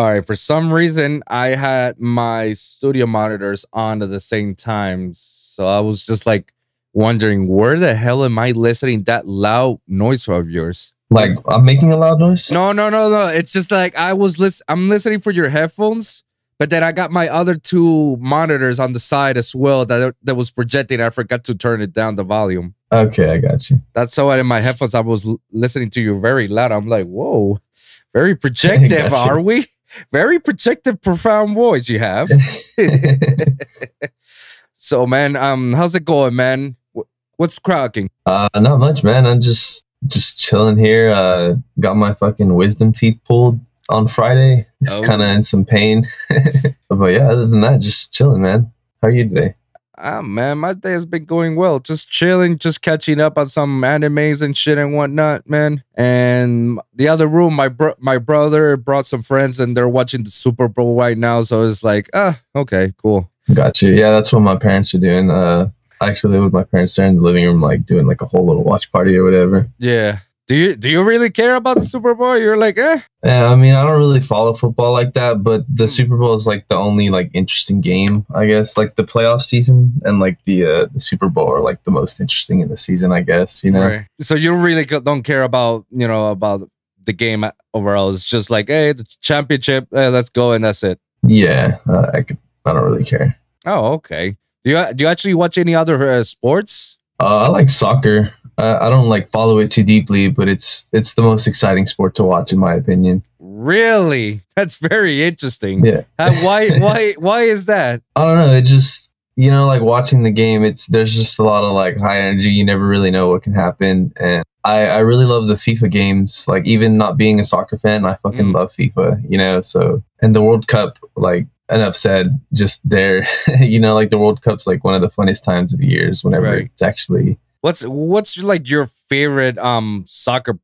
All right. For some reason, I had my studio monitors on at the same time. So I was just like wondering, where the hell am I listening that loud noise of yours? Like I'm making a loud noise? No, no, no, no. It's just like I was list- I'm listening for your headphones, but then I got my other two monitors on the side as well that that was projecting. I forgot to turn it down the volume. Okay, I got you. That's so in my headphones I was l- listening to you very loud. I'm like, whoa, very projective, are we? Very protective, profound voice you have. so, man, um, how's it going, man? What's cracking? uh, not much, man. I'm just just chilling here. Uh, got my fucking wisdom teeth pulled on Friday. It's Oh. kind of in some pain, but yeah. Other than that, just chilling, man. How are you today? Ah, man, my day has been going well. Just chilling, just catching up on some animes and shit and whatnot, man. And the other room, my bro- my brother brought some friends and they're watching the Super Bowl right now. So it's like, ah, okay, cool. Got you. Yeah, that's what my parents are doing. Uh, I actually live with my parents there in the living room, like doing like a whole little watch party or whatever. Yeah. Do you do you really care about the Super Bowl? You're like, eh. Yeah, I mean, I don't really follow football like that, but the Hmm. Super Bowl is like the only like interesting game, I guess. Like the playoff season and like the uh, the Super Bowl are like the most interesting in the season, I guess. You know? Right. So you really don't care about you know about the game overall. It's just like, hey, the championship, eh, let's go, and that's it. Yeah, uh, I could, I don't really care. Oh, okay. Do you do you actually watch any other uh, sports? Uh, I like soccer. Uh, I don't like follow it too deeply, but it's it's the most exciting sport to watch in my opinion. Really? That's very interesting. Yeah. Uh, why why why is that? I don't know. It just you know, like watching the game. It's there's just a lot of like high energy. You never really know what can happen, and I I really love the FIFA games. Like even not being a soccer fan, I fucking Mm. love FIFA. You know, so and the World Cup, like enough said. Just there, you know, like the World Cup's like one of the funnest times of the years. Whenever Right. it's actually What's what's like your favorite um soccer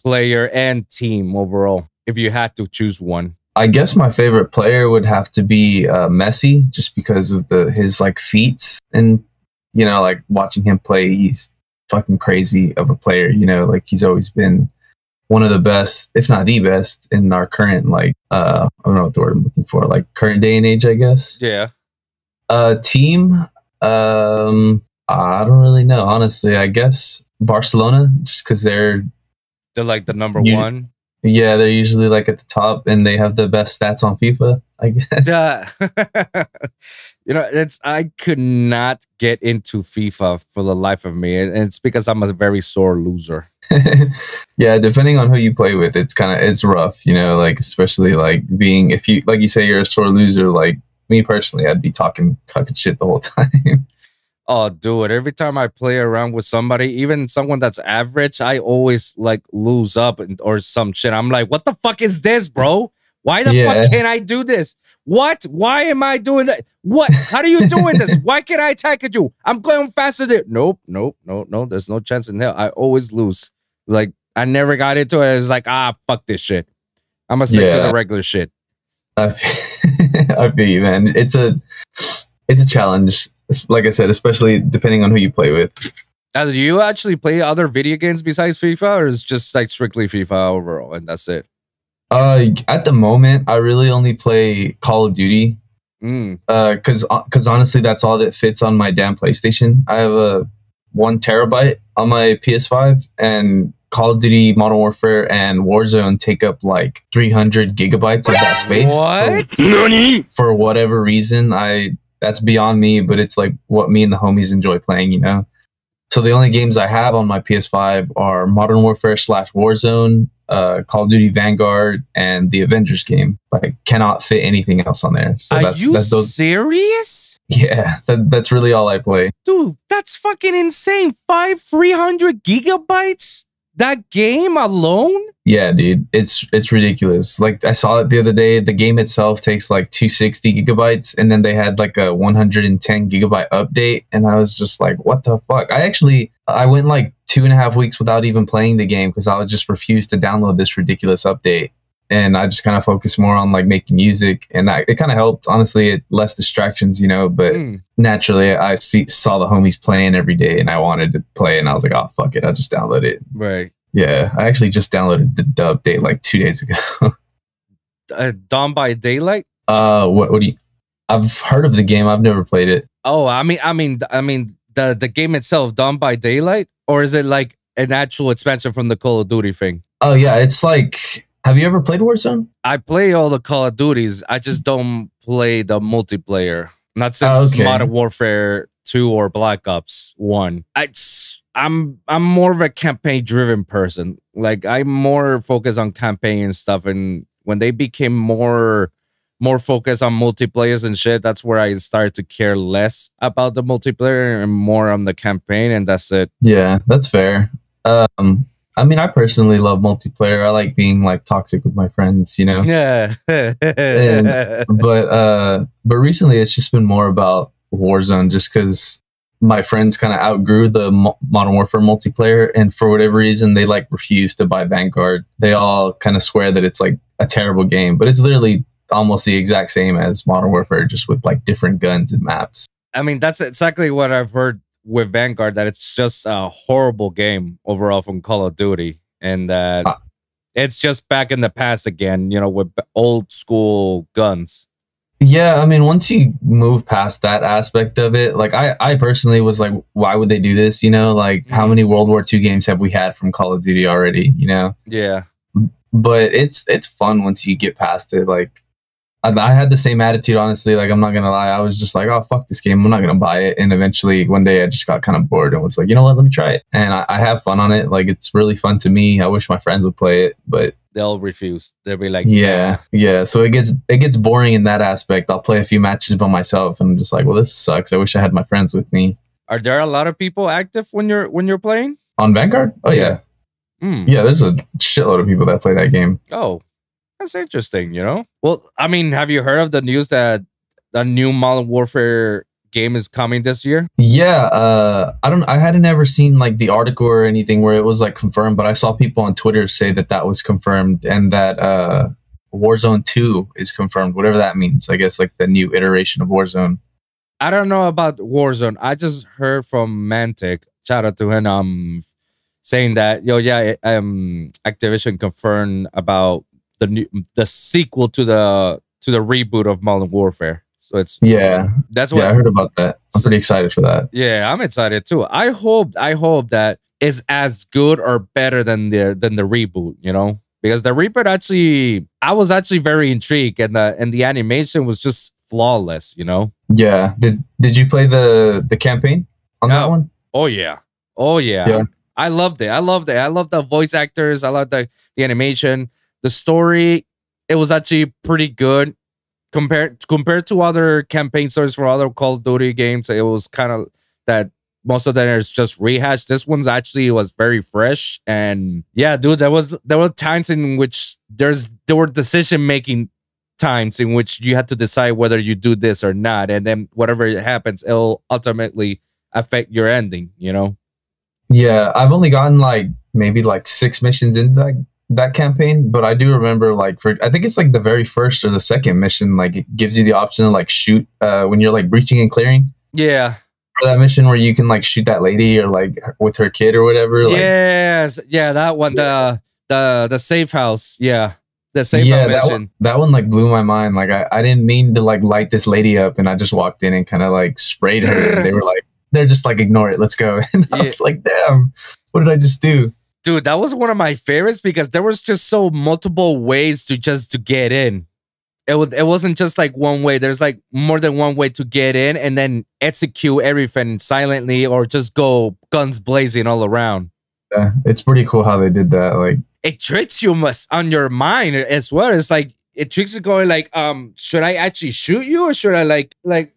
player and team overall? If you had to choose one. I guess my favorite player would have to be uh, Messi, just because of the his like feats and you know like watching him play, he's fucking crazy of a player. You know, like he's always been one of the best, if not the best, in our current like uh I don't know what the word I'm looking for, like current day and age, I guess. Yeah. Uh, team, um, I don't really know honestly. I guess Barcelona, just because they're They're like the number You- one. yeah they're usually like at the top and they have the best stats on FIFA. I guess. Duh. you know, it's I could not get into FIFA for the life of me, and it's because I'm a very sore loser. yeah, depending on who you play with, it's kind of it's rough, you know, like especially like being if you like you say you're a sore loser, like me personally, I'd be talking talking shit the whole time. Oh, dude! Every time I play around with somebody, even someone that's average, I always like lose up and, or some shit. I'm like, what the fuck is this, bro? Why the Yeah. fuck can't I do this? What? Why am I doing that? What? How are you doing this? Why can't I attack at you? I'm going faster there. Nope, nope, nope, no. There's no chance in hell. I always lose. Like I never got into it. It's like ah, fuck this shit. I'm gonna stick to the regular shit. I feel you, man. It's a it's a challenge. It's- Like I said, especially depending on who you play with. Uh, do you actually play other video games besides FIFA, or is just like strictly FIFA overall, and that's it? Uh, at the moment, I really only play Call of Duty. Mm. Uh, cause, cause honestly, that's all that fits on my damn PlayStation. I have a one terabyte on my PS5, and Call of Duty, Modern Warfare, and Warzone take up like 300 gigabytes of that space. What? For, for whatever reason, I that's beyond me, but it's like what me and the homies enjoy playing, you know. So the only games I have on my PS5 are Modern Warfare slash Warzone, uh, Call of Duty Vanguard, and the Avengers game. Like, cannot fit anything else on there. So Are that's you that's those. serious? Yeah, that, that's really all I play. Dude, that's fucking insane. Five, 300 gigabytes? That game alone? Yeah, dude, it's it's ridiculous. Like I saw it the other day. The game itself takes like 260 gigabytes, and then they had like a 110 gigabyte update, and I was just like, "What the fuck?" I actually I went like two and a half weeks without even playing the game because I just refused to download this ridiculous update, and I just kind of focused more on like making music, and that, it kind of helped. Honestly, it less distractions, you know. But Mm. naturally, I see, saw the homies playing every day, and I wanted to play, and I was like, "Oh fuck it, I'll just download it." Right. Yeah, I actually just downloaded the, the update like two days ago. uh, Dawn by Daylight? Uh, what what do you? I've heard of the game. I've never played it. Oh, I mean, I mean, I mean the the game itself, Dawn by Daylight, or is it like an actual expansion from the Call of Duty thing? Oh yeah, it's like. Have you ever played Warzone? I play all the Call of Duties. I just don't play the multiplayer. Not since Oh, okay. Modern Warfare Two or Black Ops One. It's I'm I'm more of a campaign driven person. Like I'm more focused on campaign and stuff. And when they became more more focused on multiplayers and shit, that's where I started to care less about the multiplayer and more on the campaign. And that's it. Yeah, that's fair. Um, I mean, I personally love multiplayer. I like being like toxic with my friends, you know. Yeah. but uh, but recently it's just been more about Warzone, just because my friends kind of outgrew the Mo- Modern Warfare multiplayer, and for whatever reason they like refuse to buy Vanguard. They all kind of swear that it's like a terrible game, but it's literally almost the exact same as Modern Warfare, just with like different guns and maps. I mean, that's exactly what I've heard with Vanguard that it's just a horrible game overall from Call of Duty, and that Ah. it's just back in the past again, you know, with old school guns. Yeah, I mean, once you move past that aspect of it, like I, I personally was like, why would they do this? You know, like how Mhm. many World War II games have we had from Call of Duty already? You know, Yeah, but it's it's fun once you get past it. Like I, I had the same attitude, honestly. Like I'm not gonna lie, I was just like, oh fuck this game, I'm not gonna buy it. And eventually, one day, I just got kind of bored and was like, you know what, let me try it. And I, I have fun on it. Like it's really fun to me. I wish my friends would play it, but they'll refuse. They'll be like, yeah, yeah. So it gets it gets boring in that aspect. I'll play a few matches by myself, and I'm just like, well, this sucks. I wish I had my friends with me Are there a lot of people active when you're when you're playing? on Vanguard. Oh yeah, Hmm. yeah. There's a shitload of people that play that game. Oh, that's interesting. You know. Well, I mean, have you heard of the news that the new Modern Warfare game is coming this year? Yeah, uh, I don't. I hadn't ever seen like the article or anything where it was like confirmed, but I saw people on Twitter say that that was confirmed and that uh, Warzone Two is confirmed. Whatever that means. I guess like the new iteration of Warzone. I don't know about Warzone. I just heard from Mantic. Shout out to him. Um, saying that yo, yeah, um, Activision confirmed about the new the sequel to the to the reboot of Modern Warfare. So it's Yeah, that's what yeah. I heard about that. I'm pretty excited for that. Yeah, I'm excited too. I hope I hope that is as good or better than the than the reboot, you know? Because the reboot actually I was actually very intrigued and the and the animation was just flawless, you know? Yeah. Did Did you play the the campaign on that one? Oh yeah. Oh yeah. Yeah. I loved it. I loved it. I loved the voice actors. I loved the, the animation. The story, it was actually pretty good. Compared compared to other campaign stories for other Call of Duty games, it was kind of that most of them is just rehashed. This one's actually was very fresh. And yeah, dude, there was there were times in which there's there were decision making times in which you had to decide whether you do this or not. And then whatever happens, it'll ultimately affect your ending, you know? Yeah, I've only gotten like maybe like six missions into that that campaign, but I do remember like for I think it's like the very first or the second mission, like it gives you the option to like shoot uh, when you're like breaching and clearing. Yeah. For that mission where you can like shoot that lady or like with her kid or whatever. Like, yes. Yeah, that one. The the the safe house. Yeah. The safe yeah, house that mission. one, that one like blew my mind. Like I, I didn't mean to like light this lady up, and I just walked in and kind of like sprayed her. and they were like, they're just like, ignore it, let's go. And I Yeah. was like, damn, what did I just do? Dude, that was one of my favorites because there was just so multiple ways to just to get in. It was it wasn't just like one way. There's like more than one way to get in and then execute everything silently or just go guns blazing all around. Yeah, it's pretty cool how they did that. Like, it tricks you must on your mind as well. It's like it tricks you going like, um, should I actually shoot you or should I like like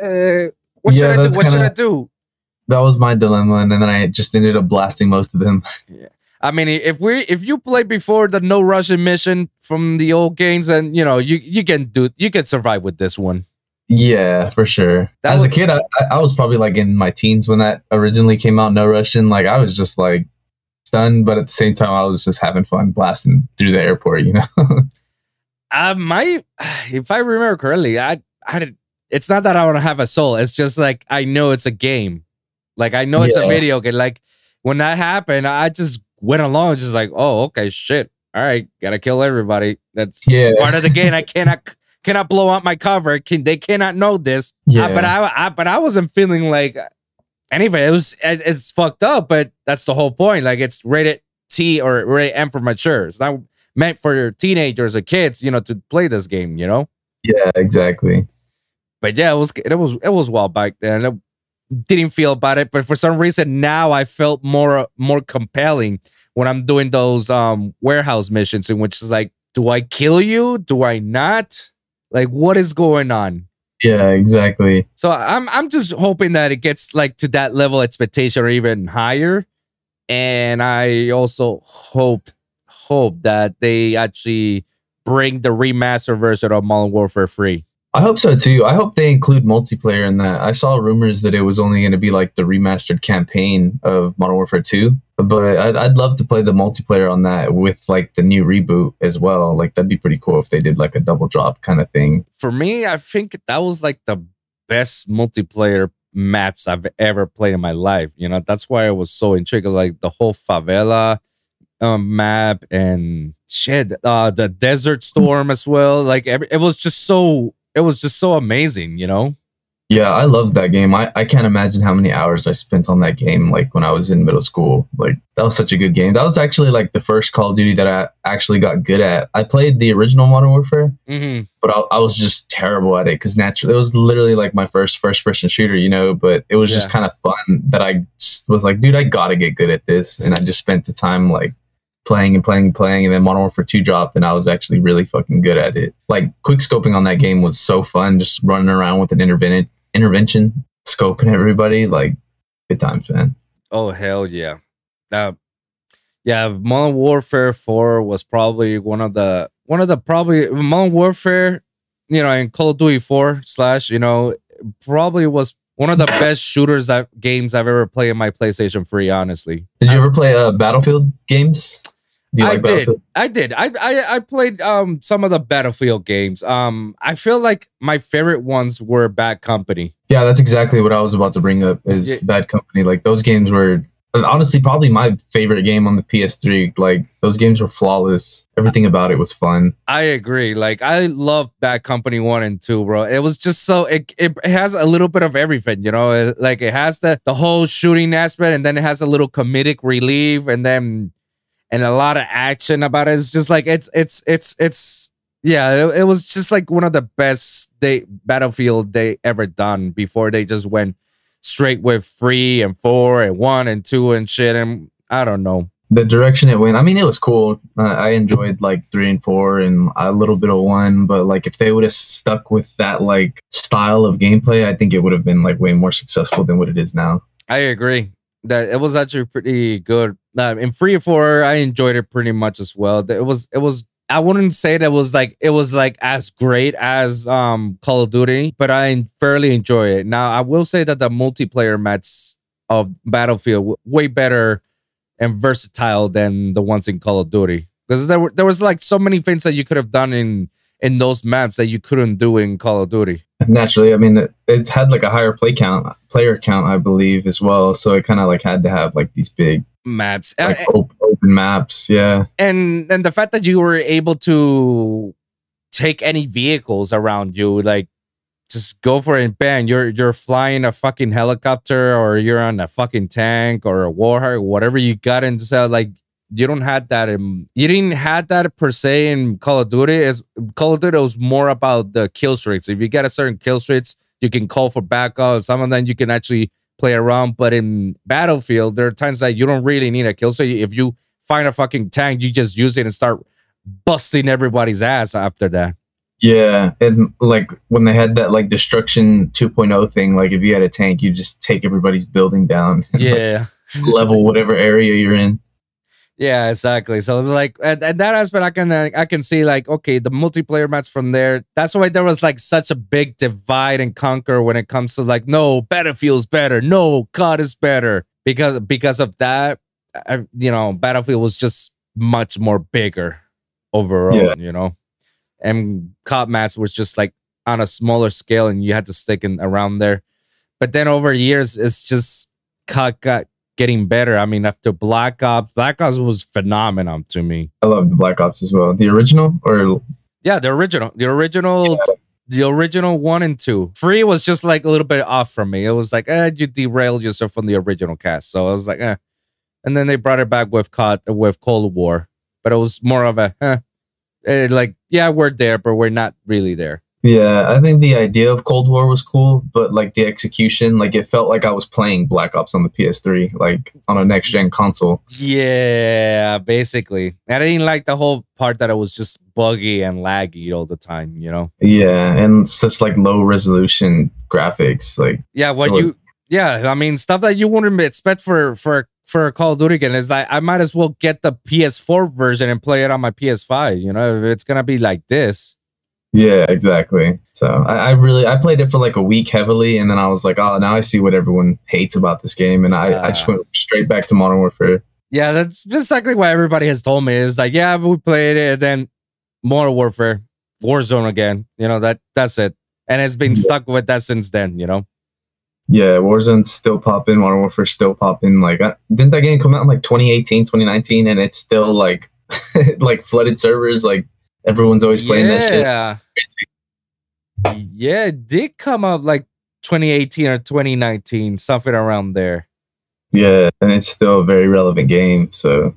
uh, uh, what Yeah, should I do? What should I do? That was my dilemma, and then I just ended up blasting most of them. Yeah. I mean, if we if you play before the no Russian mission from the old games, then you know you you can do you can survive with this one. Yeah, for sure. That As a kid, I, I I was probably like in my teens when that originally came out. No Russian, like I was just like stunned, but at the same time, I was just having fun blasting through the airport. You know? Uh, my if I remember correctly, I I did, it's not that I want to have a soul. It's just like I know it's a game. Like I know it's a video game. Like when that happened, I just went along, just like, oh, okay, shit. all right, gotta kill everybody. That's Yeah. part of the game. I cannot cannot blow out my cover. Can they cannot know this? Yeah. Uh, but I, I but I wasn't feeling like anyway. It was it, it's fucked up, but that's the whole point. Like it's rated T or rated M for mature. It's not meant for teenagers or kids, you know, to play this game. You know. yeah, exactly. But yeah, it was it was it was wild back then. Didn't feel about it, but for some reason now I felt more more compelling when I'm doing those um warehouse missions in which is like, do I kill you? Do I not? Like, what is going on? Yeah, exactly. So I'm I'm just hoping that it gets like to that level expectation or even higher. And I also hope hope that they actually bring the remaster version of Modern Warfare free. I hope so too. I hope they include multiplayer in that. I saw rumors that it was only going to be like the remastered campaign of Modern Warfare 2, but I'd, I'd love to play the multiplayer on that with like the new reboot as well. Like that'd be pretty cool if they did like a double drop kind of thing. For me, I think that was like the best multiplayer maps I've ever played in my life. You know, that's why I was so intrigued. Like the whole favela um, map and shit, uh, the desert storm as well. Like every, it was just so it was just so amazing, you know? Yeah, I love that game. I, I can't imagine how many hours I spent on that game like when I was in middle school. Like that was such a good game. That was actually like the first Call of Duty that I actually got good at. I played the original Modern Warfare, Mm-hmm. but I, I was just terrible at it because naturally it was literally like my first first person shooter, you know. But it was just kind of fun that I was like, dude, I gotta get good at this, and I just spent the time like playing and playing and playing, and then Modern Warfare Two dropped, and I was actually really fucking good at it. Like quick scoping on that game was so fun, just running around with an intervention intervention, scoping everybody, like good times, man. Oh hell yeah. Uh, yeah, Modern Warfare 4 was probably one of the one of the probably Modern Warfare, you know, and Call of Duty 4 slash, you know, probably was one of the best shooters that games I've ever played in my PlayStation 3, honestly. Did you ever play uh, Battlefield games? Do you I like did. I did. I, I I played um some of the Battlefield games. Um I feel like my favorite ones were Bad Company. Yeah, that's exactly what I was about to bring up. Is Yeah. Bad Company? Like those games were honestly probably my favorite game on the PS3. Like those games were flawless. Everything about it was fun. I agree. Like I love Bad Company one and two, bro. It was just so it, it it has a little bit of everything, you know. It- like it has the the whole shooting aspect, and then it has a little comedic relief, and then and a lot of action about it. It's just like it's it's it's it's yeah. It, it was just like one of the best they Battlefield they ever done before they just went straight with three and four and one and two and shit. And I don't know. The direction it went. I mean, it was cool. Uh, I enjoyed like three and four and a little bit of one. But like if they would have stuck with that like style of gameplay, I think it would have been like way more successful than what it is now. I agree that it was actually pretty good. Uh, in Free Four, I enjoyed it pretty much as well. It was it was I wouldn't say that was like it was like as great as um Call of Duty, but I fairly enjoy it. Now I will say that the multiplayer maps of Battlefield way better and versatile than the ones in Call of Duty because there were there was like so many things that you could have done in in those maps that you couldn't do in Call of Duty. Naturally, I mean, it, it had like a higher play count, player count, I believe, as well. So it kind of like had to have like these big Maps like And- op- open maps. Yeah. and and the fact that you were able to take any vehicles around you like just go for it and bang you're you're flying a fucking helicopter or you're on a fucking tank or a warhawk whatever you got into so like you don't have that in, you didn't have that per se in call of duty is call of duty was more about the kill streaks if you get a certain kill streaks you can call for backup some of them you can actually play around but in battlefield there are times that you don't really need a kill so if you find a fucking tank, you just use it and start busting everybody's ass after that. Yeah, and like when they had that like destruction 2.0 thing, like if you had a tank, you just take everybody's building down, and, like, Yeah. level whatever area you're in. Yeah, exactly. So like at, at that aspect, I can uh, I can see like okay, the multiplayer match from there. That's why there was like such a big divide and conquer when it comes to like no Battlefield's better, no COD is better because because of that. I, you know, Battlefield was just much more bigger overall. Yeah. You know, and COD match was just like on a smaller scale, and you had to stick in around there. But then over years, it's just COD got getting better. I mean, after Black Ops, Black Ops was phenomenal to me. I love the Black Ops as well. The original or Yeah, the original, the original, the original one and two. Three was just like a little bit off from me. It was like, eh, you derailed yourself from the original cast. So I was like, eh. And then they brought it back with COD, with Cold War, but it was more of a, eh, eh, like, yeah, we're there, but we're not really there. Yeah, I think the idea of Cold War was cool, but like the execution, like it felt like I was playing Black Ops on the PS3, like on a next gen console. Yeah, basically. I didn't like the whole part that it was just buggy and laggy all the time, you know? Yeah, and such like low resolution graphics. Like Yeah, what was- you yeah, I mean stuff that you wouldn't expect for for for Call of Duty again is like I might as well get the PS4 version and play it on my PS5, you know, if it's gonna be like this. Yeah, exactly. So I, I really I played it for like a week heavily, and then I was like, oh, now I see what everyone hates about this game, and I, I just went straight back to Modern Warfare. Yeah, that's exactly what everybody has told me. Is like, yeah, we played it, and then Modern Warfare, Warzone again. You know that that's it, and it's been Yeah. stuck with that since then. You know. Yeah, Warzone's still popping, Modern Warfare still popping. Like, I, didn't that game come out in like 2018, 2019, and it's still like like flooded servers? Like everyone's always playing that shit. Yeah. Yeah, it did come up like 2018 or 2019, something around there. Yeah, and it's still a very relevant game. So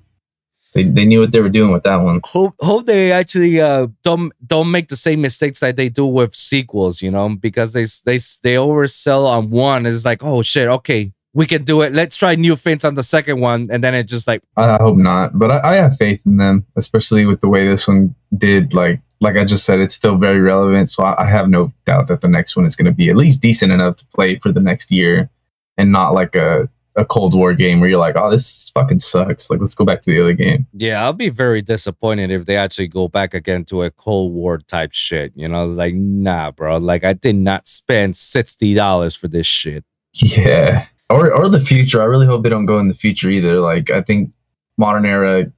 they, they knew what they were doing with that one. Hope hope they actually uh don't don't make the same mistakes that they do with sequels, you know, because they they they oversell on one. It's like, oh shit, okay, we can do it. Let's try new things on the second one, and then it just like, I hope not, but I, I have faith in them, especially with the way this one did. Like like I just said, it's still very relevant. So I, I have no doubt that the next one is going to be at least decent enough to play for the next year, and not like a a Cold War game where you're like, oh, this fucking sucks. Like let's go back to the other game. yeah, I'll be very disappointed if they actually go back again to a Cold War type shit. You know, like, nah, bro. Like I did not spend sixty dollars for this shit. Yeah. Or or the future. I really hope they don't go in the future either. Like I think modern era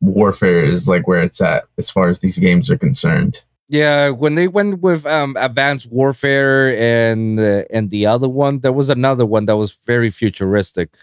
warfare is like where it's at as far as these games are concerned. Yeah, when they went with um Advanced Warfare and uh, and the other one, there was another one that was very futuristic.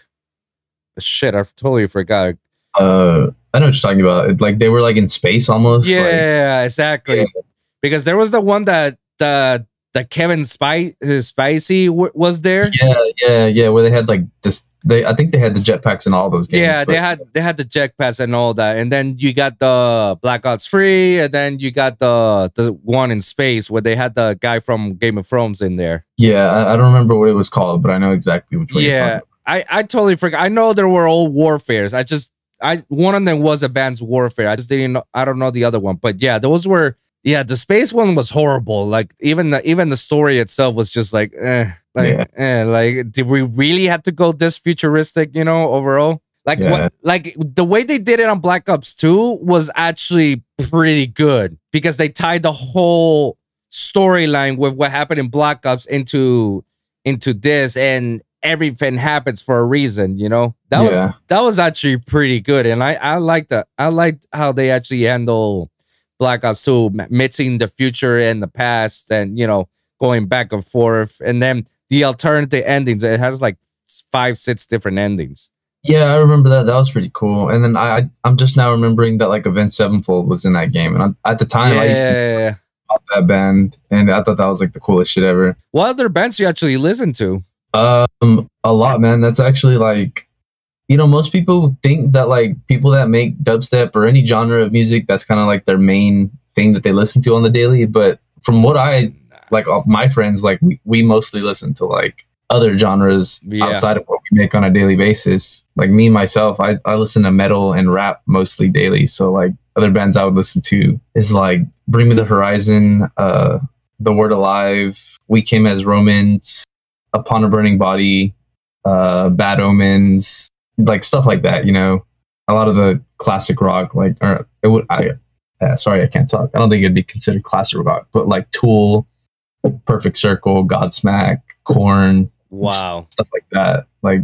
Shit, I totally forgot. Uh I know what you're talking about. Like they were like in space almost. like- Yeah, exactly. Yeah. Because there was the one that the that Kevin Spy Spacey was there. yeah, yeah, yeah. Where they had like this they I think they had the jetpacks in all those games. Yeah, they had they had the jetpacks and all that, and then you got the Black Ops Free, and then you got the the one in space where they had the guy from Game of Thrones in there. Yeah, I, I don't remember what it was called, but I know exactly which one. Yeah, I I totally forgot. I know there were all warfares. I just I one of them was Advanced Warfare. I just didn't know. I don't know the other one, but yeah, those were. Yeah, the space one was horrible. Like even the even the story itself was just like, eh, like, Yeah. eh, like did we really have to go this futuristic? You know, overall, like Yeah. what, like the way they did it on Black Ops Two was actually pretty good because they tied the whole storyline with what happened in Black Ops into into this, and everything happens for a reason. You know, that was that was actually pretty good, and I I like that. I liked how they actually handle Black Ops 2, mixing the future and the past, and you know, going back and forth, and then the alternative endings. It has like five, six different endings. Yeah, I remember that. That was pretty cool. And then I, I'm just now remembering that like Avenged Sevenfold was in that game, and I, at the time I used to Yeah. that band, and I thought that was like the coolest shit ever. What other bands you actually listen to? Um, a lot, man. That's actually like, you know, most people think that like people that make dubstep or any genre of music, that's kind of like their main thing that they listen to on the daily. But from what I like, all my friends, like we, we mostly listen to like other genres Yeah. outside of what we make on a daily basis. Like me myself, I, I listen to metal and rap mostly daily. So like other bands I would listen to is like Bring Me the Horizon, uh, The Word Alive, We Came as Romans, Upon a Burning Body, uh, Bad Omens, like stuff like that. You know, a lot of the classic rock, like or it would I. Uh, sorry, I can't talk. I don't think it'd be considered classic rock, but like Tool, Perfect Circle, Godsmack, Korn, Wow. stuff like that. Like,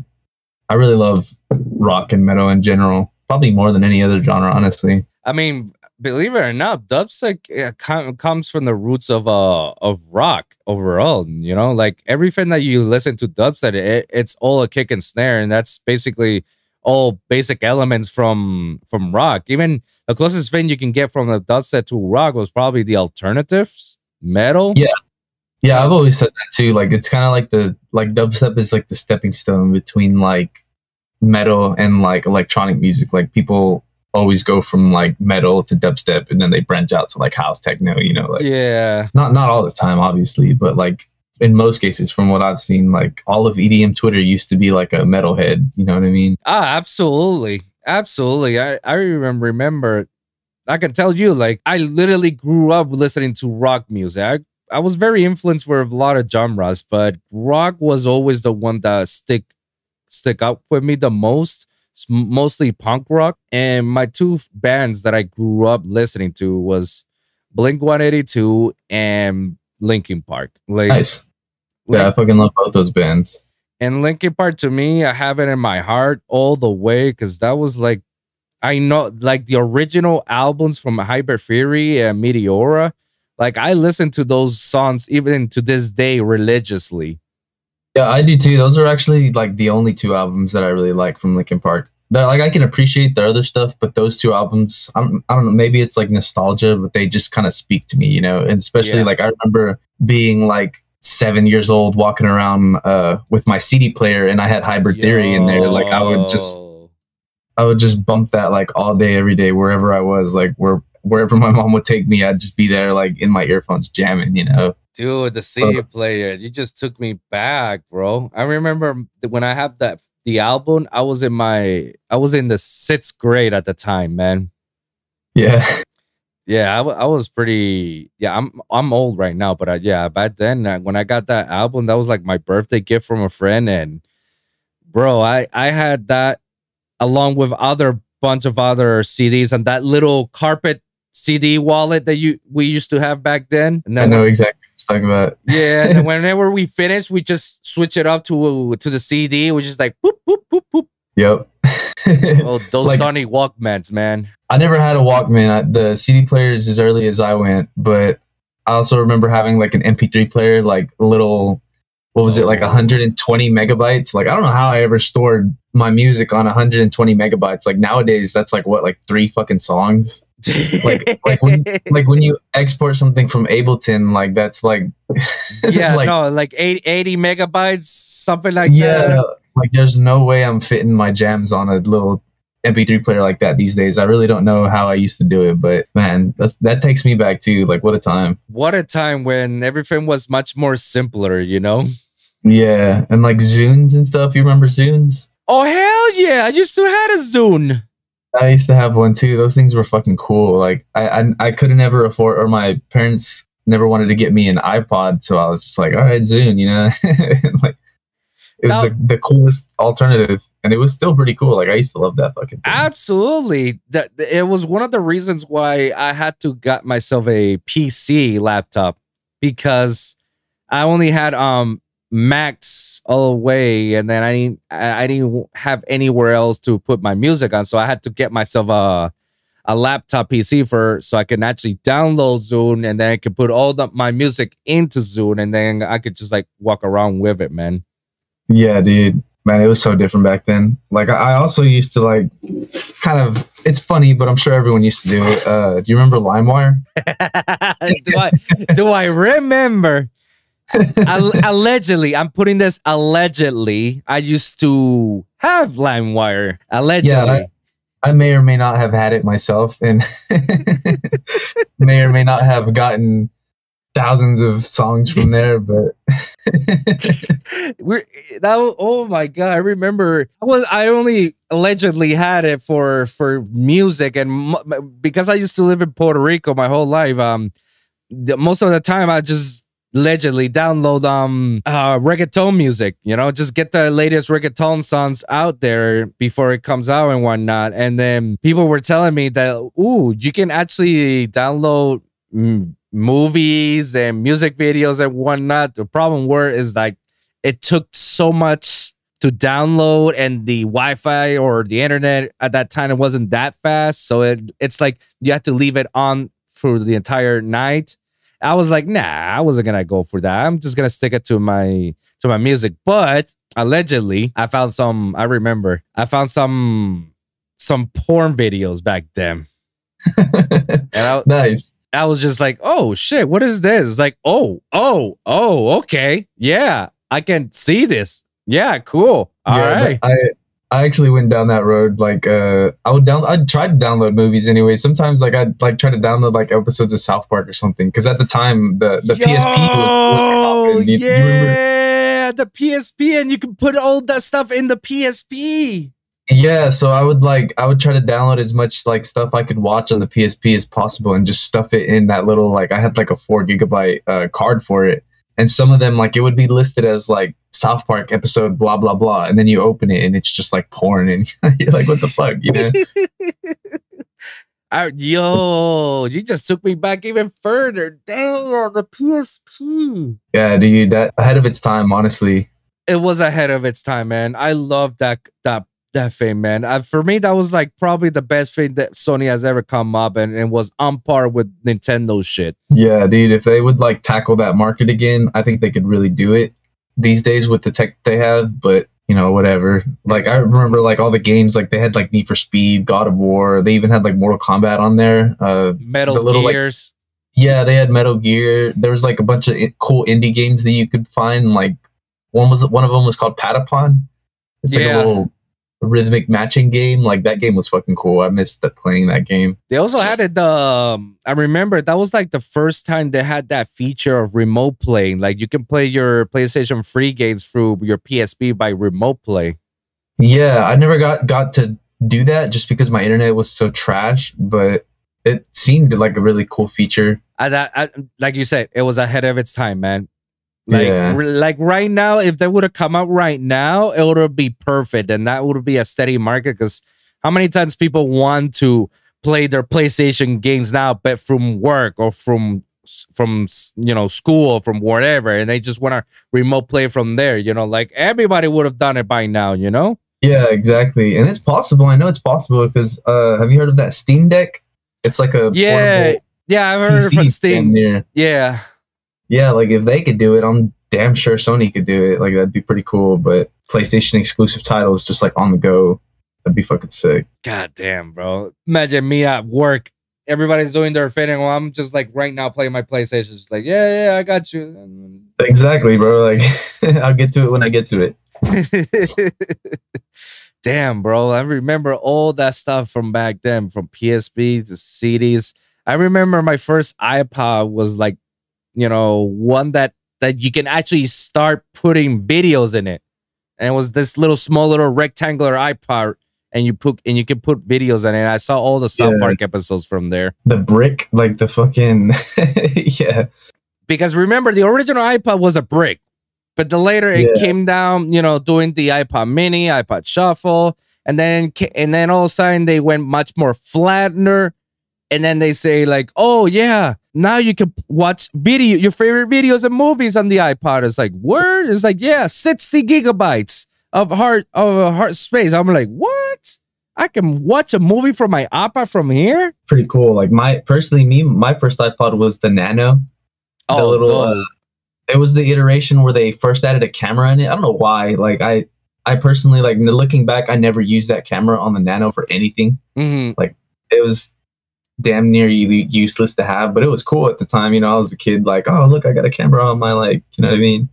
I really love rock and metal in general, probably more than any other genre, honestly. I mean, believe it or not, dubstep comes from the roots of uh of rock overall. You know, like everything that you listen to dubstep, it, it's all a kick and snare, and that's basically all basic elements from from rock. Even the closest thing you can get from the dubstep to rock was probably the alternatives metal. Yeah. Yeah, I've always said that too. Like it's kind of like the like dubstep is like the stepping stone between like metal and like electronic music. Like people always go from like metal to dubstep and then they branch out to like house techno, you know, like Yeah. not not all the time obviously, but like in most cases from what I've seen, like all of EDM Twitter used to be like a metalhead, you know what I mean? Ah, absolutely. Absolutely. I, I remember remember I can tell you, like, I literally grew up listening to rock music. I, I was very influenced with a lot of genres, but rock was always the one that stick stick up with me the most. It's mostly punk rock. And my two bands that I grew up listening to was Blink 182 and Linkin Park. Like Nice. Yeah, I fucking love both those bands. and Linkin Park to me, I have it in my heart all the way because that was like, I know like the original albums from Hybrid Theory and Meteora. Like I listen to those songs even to this day religiously. Yeah, I do too. Those are actually like the only two albums that I really like from Linkin Park. They're, like I can appreciate their other stuff, but those two albums, I'm, I don't know, maybe it's like nostalgia, but they just kind of speak to me, you know. And especially Yeah. like I remember being like seven years old, walking around uh, with my CD player, and I had Hybrid Theory in there. Like I would just, I would just bump that like all day, every day, wherever I was, like where wherever my mom would take me, I'd just be there like in my earphones jamming, you know. Dude, the CD player, you just took me back, bro. I remember when I had that the album, I was in my I was in the sixth grade at the time, man. Yeah. Yeah, I, was pretty. Yeah, I'm I'm old right now, but I, yeah, back then uh, when I got that album, that was like my birthday gift from a friend, and bro, I I had that along with other bunch of other CDs and that little carpet CD wallet that you we used to have back then. And I then know exactly what you're talking about. yeah, and whenever we finish, we just switch it up to to the CD, which is like boop boop boop boop. Yep. Oh, those Like- Sony Walkmans, man. I never had a Walkman. I, the CD players as early as I went, but I also remember having like an MP3 player, like little, what was it, like Oh. 120 megabytes? Like I don't know how I ever stored my music on 120 megabytes. Like nowadays, that's like what, like three fucking songs. Like- like when- Like when you export something from Ableton, like that's like, yeah, like no, like 80, 80 megabytes, something like yeah, that. like there's no way I'm fitting my jams on a little MP3 player like that these days. I really don't know how I used to do it, but man, that takes me back to like what a time. What a time when everything was much more simpler, you know? Yeah, and like Zunes and stuff. You remember Zunes? Oh hell yeah! I used to had a Zune. I used to have one too. Those things were fucking cool. Like I, I, I couldn't ever afford, or my parents never wanted to get me an iPod, so I was just like, all right, Zune, you know, like it was the, the coolest alternative, and it was still pretty cool. Like I used to love that fucking thing. Absolutely. That it was one of the reasons why I had to got myself a PC laptop because I only had um Macs all the way, and then I didn't I didn't have anywhere else to put my music on, so I had to get myself a a laptop PC for so I can actually download Zune, and then I could put all the my music into Zune, and then I could just like walk around with it, man. Yeah, dude. Man, it was so different back then. Like I I also used to like kind of it's funny, but I'm sure everyone used to do it. Uh do you remember LimeWire? do I do I remember? Al- allegedly, I'm putting this allegedly. I used to have LimeWire. Allegedly. Yeah, I may or may not have had it myself and may or may not have gotten thousands of songs from there, but We're that. Oh my god! I remember. I was. I only allegedly had it for for music, and because I used to live in Puerto Rico my whole life. Um, the, most of the time I just allegedly download um uh reggaeton music. You know, just get the latest reggaeton songs out there before it comes out and whatnot. And then people were telling me that ooh, you can actually download. Mm, movies and music videos and whatnot the problem were is like it took so much to download and the Wi-Fi or the internet at that time it wasn't that fast. So it it's like you had to leave it on for the entire night. I was like, nah, I wasn't gonna go for that. I'm just gonna stick it to my to my music. But allegedly, I found some. I remember I found some some porn videos back then, and I, nice. I was just like, oh shit, what is this? It's like, oh, oh, oh, okay, yeah, I can see this. Yeah, cool. All Yeah, right. I I actually went down that road. Like uh, I would down. I'd try to download movies anyway. Sometimes like I'd like try to download like episodes of South Park or something. Because at the time the the PSP was, was. You- you yeah, the PSP, and you can put all that stuff in the PSP. Yeah, so I would like I would try to download as much like stuff I could watch on the PSP as possible and just stuff it in that little like I had like a four gigabyte uh, card for it. And some of them like it would be listed as like South Park episode blah blah blah, and then you open it and it's just like porn and you're like what the fuck, you know? I- yo, you just took me back even further. Damn, the PSP. Yeah, dude, that ahead of its time, honestly. It was ahead of its time, man. I love that that that thing, man. Uh, for me, that was like probably the best thing that Sony has ever come up, and, and was on par with Nintendo shit. Yeah, dude, if they would like tackle that market again, I think they could really do it these days with the tech they have, but you know, whatever. Like I remember like all the games like they had like Need for Speed, God of War, they even had like Mortal Kombat on there. Uh Metal The little, like, yeah, they had Metal Gear. There was like a bunch of cool indie games that you could find like one was one of them was called Patapon. It's like Yeah. a little rhythmic matching game. Like that game was fucking cool. I missed the, playing that game. They also had it. Um, I remember that was like the first time they had that feature of remote playing. Like you can play your PlayStation free games through your PSP by remote play. Yeah, I never got got to do that just because my internet was so trash, but it seemed like a really cool feature. I, I, like you said, it was ahead of its time, man. Like, Yeah. r- like right now, if they would have come out right now, it would be perfect, and that would be a steady market. Because how many times people want to play their PlayStation games now, but from work or from from you know school or from whatever, and they just want to remote play from there. You know, like everybody would have done it by now. You know. Yeah, exactly. And it's possible. I know it's possible because uh have you heard of that Steam Deck? It's like a Yeah, yeah, I've heard it PC from Steam. Yeah, Yeah, like if they could do it, I'm damn sure Sony could do it. Like that'd be pretty cool. But PlayStation exclusive titles just like on the go, that'd be fucking sick. God damn, bro. Imagine me at work. Everybody's doing their thing, and I'm just like right now playing my PlayStation. Just like, yeah, yeah, I got you. Exactly, bro. Like I'll get to it when I get to it. damn, bro. I remember all that stuff from back then, from PSP to CDs. I remember my first iPod was like, you know, one that that you can actually start putting videos in it. And it was this little small little rectangular iPod and you put and you can put videos in it. I saw all the South Yeah. Park episodes from there. The brick, like the fucking yeah. because remember the original iPod was a brick, but the later it Yeah. came down, you know, doing the iPod Mini, iPod Shuffle, and then and then all of a sudden they went much more flattener, and then they say like, oh yeah, now you can watch video your favorite videos and movies on the iPod. It's like word, it's like yeah, sixty gigabytes of hard of hard space. I'm like what? I can watch a movie from my iPod from here. Pretty cool. Like my personally me, my first iPod was the Nano. the Oh, little no. uh, it was the iteration where they first added a camera in it. I don't know why. Like I I personally like looking back, I never used that camera on the Nano for anything. Mhm. It was damn near useless to have, but it was cool at the time. You know, I was a kid, like, oh look, I got a camera on my like, you know what I mean.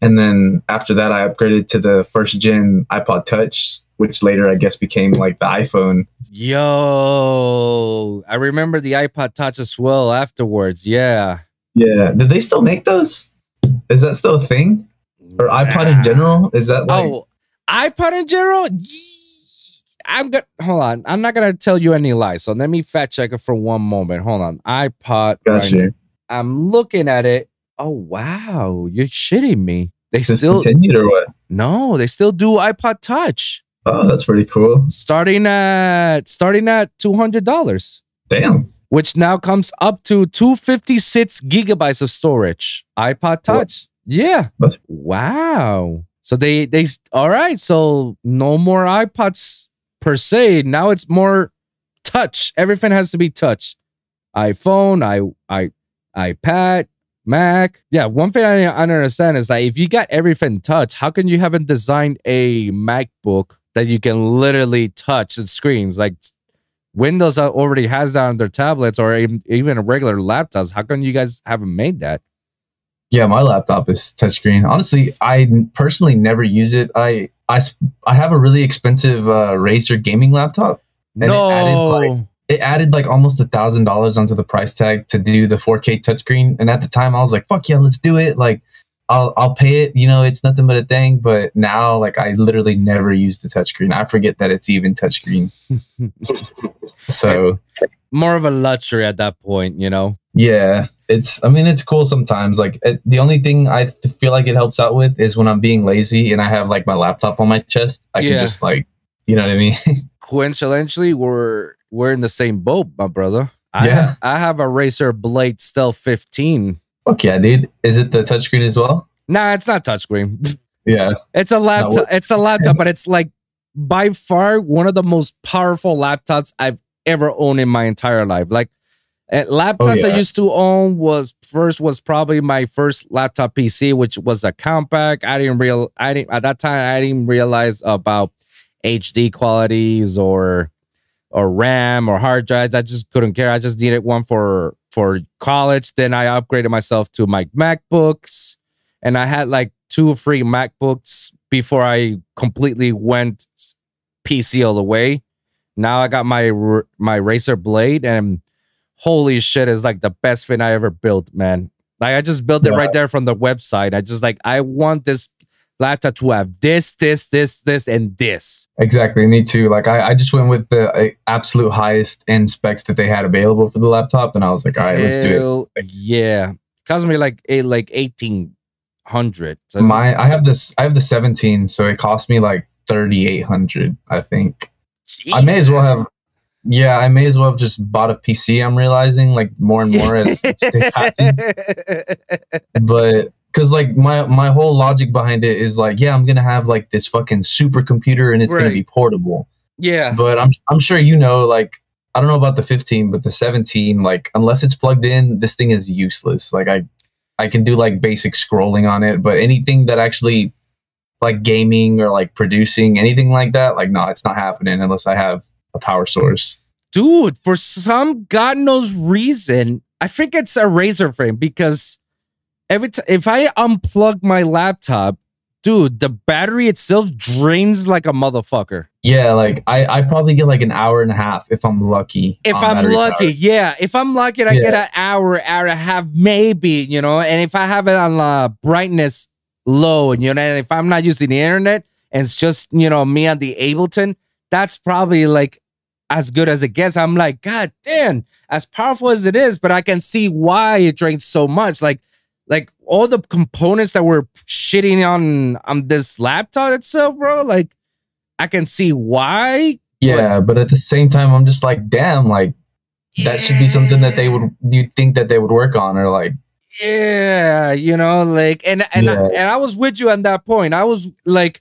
And then after that, I upgraded to the first gen iPod Touch, which later I guess became like the iPhone. Yo, I remember the iPod Touch as well afterwards. Yeah. Yeah, did they still make those? Is that still a thing? Or iPod in general? Is that like? Oh, iPod in general? I'm gonna hold on. I'm not gonna tell you any lies. So let me fact check it for one moment. Hold on. iPod. Gotcha. now. I'm looking at it. Oh wow, you're shitting me. They still discontinued or what? no, they still do iPod Touch. Oh, that's pretty cool. Starting at starting at two hundred dollars. Damn. which now comes up to 256 gigabytes of storage. iPod Touch. Yeah. That's- Wow. So they they all right. So no more iPods per se. Now it's more touch. Everything has to be touch. iPhone, i i iPad, Mac. Yeah, one thing I, don't understand is that if you got everything touch, how can you haven't designed a MacBook that you can literally touch the screens? Like Windows already has that on their tablets or even, even regular laptops. How come you guys haven't made that? Yeah, my laptop is touchscreen. Honestly, I personally never use it. I I, I have a really expensive uh, Razer gaming laptop. And it added, like, It added like almost a thousand dollars onto the price tag to do the 4K touchscreen. And at the time, I was like, "Fuck yeah, let's do it!" Like, I'll I'll pay it. You know, it's nothing but a thing. But now, like, I literally never use the touchscreen. I forget that it's even touchscreen. So More of a luxury at that point, you know? Yeah, it's. I mean, it's cool sometimes. Like it, the only thing I th- feel like it helps out with is when I'm being lazy and I have like my laptop on my chest. I Yeah. can just like, you know what I mean? coincidentally we're we're in the same boat my brother i Yeah. have, i have a Razer blade stealth 15 Fuck yeah, dude. Is it the touchscreen as well? nah it's not touchscreen Yeah. it's a laptop it's a laptop but it's like by far one of the most powerful laptops i've ever owned in my entire life like uh, laptops i yeah. used to own was first was probably my first laptop pc which was a Compaq i didn't real i didn't at that time i didn't realize about hd qualities or or RAM or hard drives. I just couldn't care. I just needed one for for college. Then I upgraded myself to my MacBooks, and I had like two free MacBooks before I completely went PC all the way. Now I got my my Razer Blade, and holy shit, is like the best thing I ever built, man. Like I just built it right there from the website. I just like I want this laptop to have this, this, this, this, and this. Exactly. Me too. Like I, I just went with the uh, absolute highest end specs that they had available for the laptop, and I was like, all right, let's do Hell Yeah, cost me like a like eighteen hundred. So it. My I have this. I have the 17, so it cost me like 3,800. I think. I may as well have. Yeah, I may as well have just bought a PC. I'm realizing like more and more as passes. but because like my my whole logic behind it is like yeah i'm gonna have like this fucking supercomputer and it's gonna be portable yeah, but i'm i'm sure you know like i don't know about the 15 but the 17 like unless it's plugged in this thing is useless like i i can do like basic scrolling on it but anything that actually like gaming or like producing anything like that like no it's not happening unless i have a power source dude. For some god knows reason, I think it's a Razer frame because every time if I unplug my laptop, dude, the battery itself drains like a motherfucker. yeah like i i probably get like an hour and a half if i'm lucky If I'm lucky, power. yeah. If I'm lucky, I Yeah. get an hour, hour and a half, maybe, you know. And if I have it on uh, brightness low, and you know, and if I'm not using the internet and it's just, you know, me on the Ableton, that's probably like as good as it gets. I'm like, God damn, as powerful as it is, but I can see why it drains so much. Like, like all the components that were shitting on on this laptop itself, bro. Like, I can see why. Yeah, but at the same time, I'm just like, damn, like that should be something that they would you think that they would work on or like Yeah, you know, like and and I, and I was with you on that point. I was like,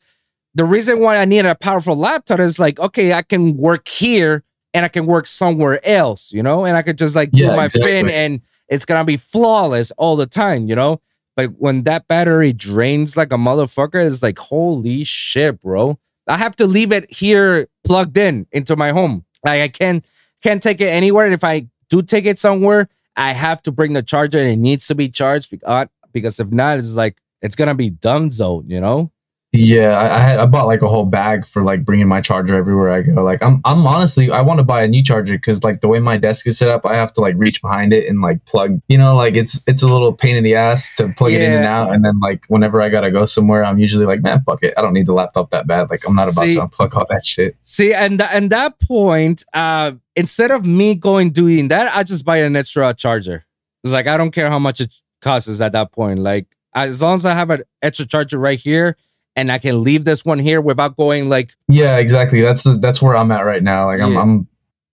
the reason why I need a powerful laptop is like, okay, I can work here and I can work somewhere else, you know, and I could just like do Yeah, my exactly. thing and it's gonna be flawless all the time, you know. But when that battery drains like a motherfucker, it's like, holy shit, bro. I have to leave it here plugged in into my home. Like I can't can't take it anywhere. And if I do take it somewhere, I have to bring the charger and it needs to be charged because, because if not, it's like it's gonna be dumb zone, you know? Yeah, I, I had I bought like a whole bag for like bringing my charger everywhere I go. Like I'm I'm honestly I want to buy a new charger because like the way my desk is set up, I have to like reach behind it and like plug. You know, like it's it's a little pain in the ass to plug it in and out. And then like whenever I gotta go somewhere, I'm usually like, man, fuck it, I don't need the laptop that bad. Like I'm not about See- to unplug all that shit. See, and th- and that point, uh, instead of me going doing that, I just buy an extra charger. It's like I don't care how much it costs at that point. Like as long as I have an extra charger right here and I can leave this one here without going like Yeah, exactly. That's that's where I'm at right now. Like I'm Yeah. I'm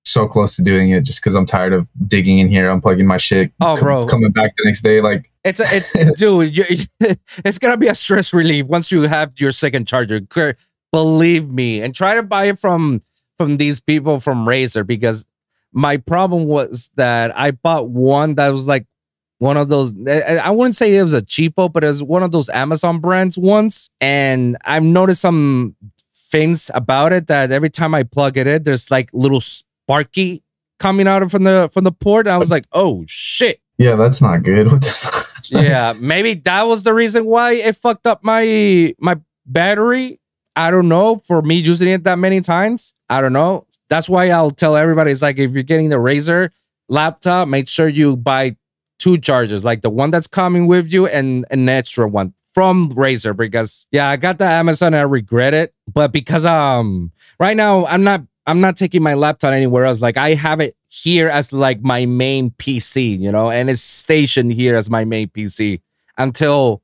so close to doing it just because I'm tired of digging in here, unplugging my shit, Oh, co- bro. coming back the next day. Like It's a, it's dude, you, it's gonna be a stress relief once you have your second charger. Believe me, and try to buy it from from these people from Razer because my problem was that I bought one that was like one of those. I wouldn't say it was a cheapo, but it was one of those Amazon brands once, and I've noticed some things about it that every time I plug it in, there's like little sparky coming out of from the from the port. And I was like, oh shit. Yeah, that's not good. What the fuck? yeah, maybe that was the reason why it fucked up my my battery. I don't know. For me using it that many times, I don't know. That's why I'll tell everybody. It's like if you're getting the Razer laptop, make sure you buy two chargers, like the one that's coming with you and an extra one from Razer. Because yeah, I got the Amazon. I regret it, but because um right now I'm not I'm not taking my laptop anywhere else. Like I have it here as like my main PC, you know, and it's stationed here as my main PC until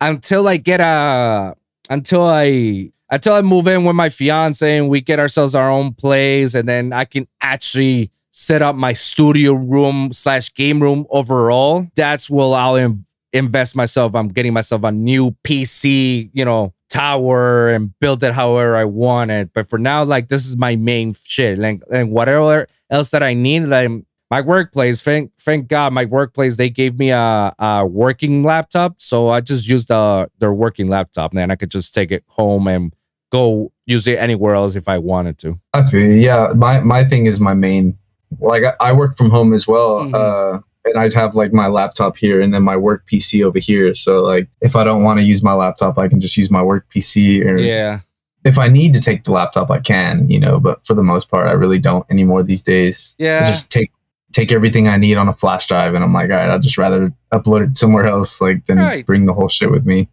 until I get a until I until I move in with my fiance and we get ourselves our own place, and then I can actually set up my studio room slash game room overall. That's where I'll in- invest myself. I'm getting myself a new PC, you know, tower and build it however I want it. But for now, like this is my main shit. And, and whatever else that I need, like my workplace, thank thank God, my workplace, they gave me a, a working laptop. So I just used the their working laptop. And I could just take it home and go use it anywhere else if I wanted to. I feel yeah. My my thing is my main. Like I, I work from home as well, Mhm. uh, and I'd have like my laptop here and then my work PC over here. So like if I don't want to use my laptop, I can just use my work PC. Or Yeah. if I need to take the laptop, I can. You know, but for the most part, I really don't anymore these days. I Yeah. just take take everything I need on a flash drive, and I'm like, all right, I'd just rather upload it somewhere else, like than Right. bring the whole shit with me.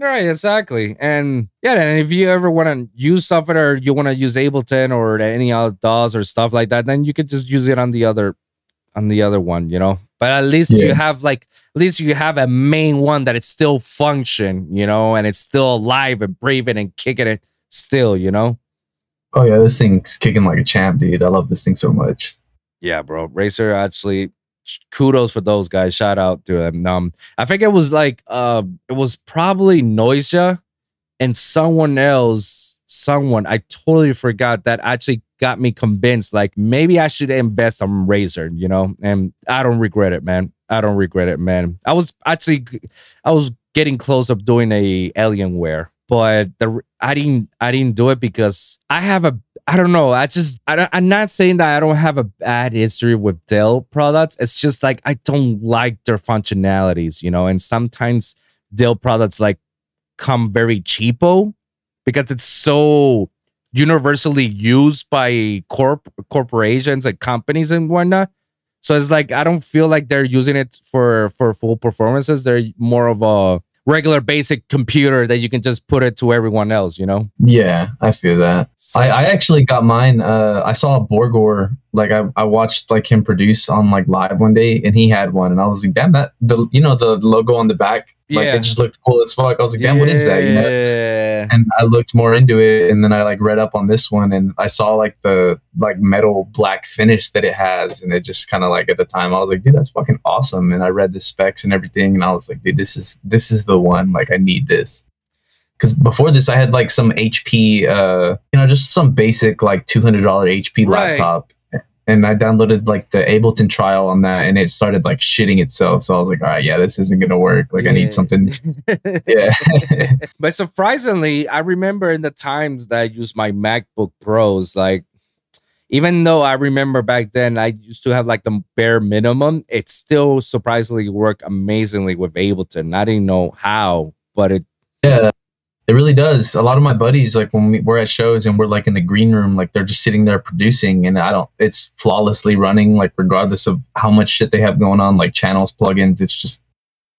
Right, exactly. And yeah, and if you ever want to use something or you want to use Ableton or any other DAWs or stuff like that, then you could just use it on the other on the other one, you know. But at least you have like at least you have a main one that it still function, you know, and it's still alive and breathing and kicking it still, you know. Oh yeah, this thing's kicking like a champ, dude. I love this thing so much. Yeah, bro. Razer actually kudos for those guys. Shout out to them. Um, I think it was like uh it was probably Noisia and someone else, someone I totally forgot that actually got me convinced like maybe I should invest on Razer, you know, and I don't regret it, man. I don't regret it, man. I was actually I was getting close of doing a Alienware, but the I didn't I didn't do it because I have a I don't know. I just I I'm not saying that I don't have a bad history with Dell products. It's just like I don't like their functionalities, you know. And sometimes Dell products like come very cheapo because it's so universally used by corp corporations and companies and whatnot. So it's like I don't feel like they're using it for for full performances. They're more of a regular basic computer that you can just put it to everyone else, you know. Yeah, I feel that. So- I, I actually got mine. Uh, I saw Borgore. Like I, I watched like him produce on like live one day, and he had one, and I was like, damn that the you know the logo on the back, like Yeah. it just looked cool as fuck. I was like, damn, what is that? You know. Yeah. And I looked more into it, and then I like read up on this one, and I saw like the like metal black finish that it has, and it just kind of like at the time I was like, dude, that's fucking awesome. And I read the specs and everything, and I was like, dude, this is this is the one. Like I need this. Because before this, I had like some HP, uh, you know, just some basic like two hundred dollar HP Right. laptop, and I downloaded like the Ableton trial on that, and it started like shitting itself. So I was like, all right, yeah, this isn't gonna work. Like I need something. Yeah. but surprisingly, I remember in the times that I used my MacBook Pros, like even though I remember back then I used to have like the bare minimum, it still surprisingly worked amazingly with Ableton. I didn't know how, but it Yeah, it really does. A lot of my buddies, like when we, we're at shows and we're like in the green room, like they're just sitting there producing, and I don't. It's flawlessly running, like regardless of how much shit they have going on, like channels, plugins. It's just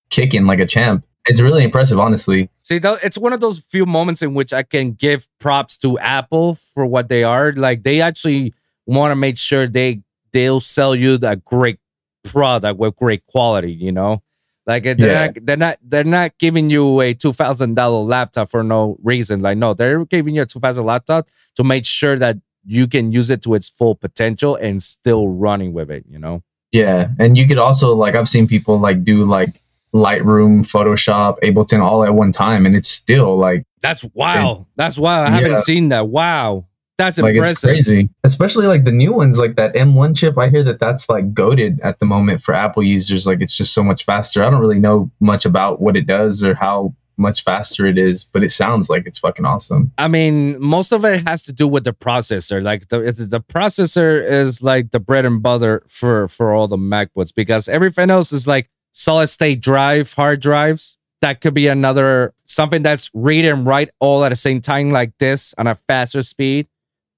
kicking like a champ. It's really impressive, honestly. See, it's one of those few moments in which I can give props to Apple for what they are. Like they actually want to make sure they they'll sell you a great product with great quality. You know, like they're Yeah. not they're not they're not giving you a two thousand dollar laptop for no reason. Like no, they're giving you a two thousand laptop to make sure that you can use it to its full potential and still running with it. You know. Yeah, and you could also like I've seen people like do like Lightroom, Photoshop, Ableton all at one time, and it's still like That's wow. That's wow. I haven't seen that. Wow. That's like impressive. crazy. Especially like the new ones, like that M1 chip. I hear that that's like goaded at the moment for Apple users. Like it's just so much faster. I don't really know much about what it does or how much faster it is, but it sounds like it's fucking awesome. I mean, most of it has to do with the processor. Like the the processor is like the bread and butter for for all the MacBooks because everything else is like solid state drive, hard drives. That could be another something that's read and write all at the same time, like this on a faster speed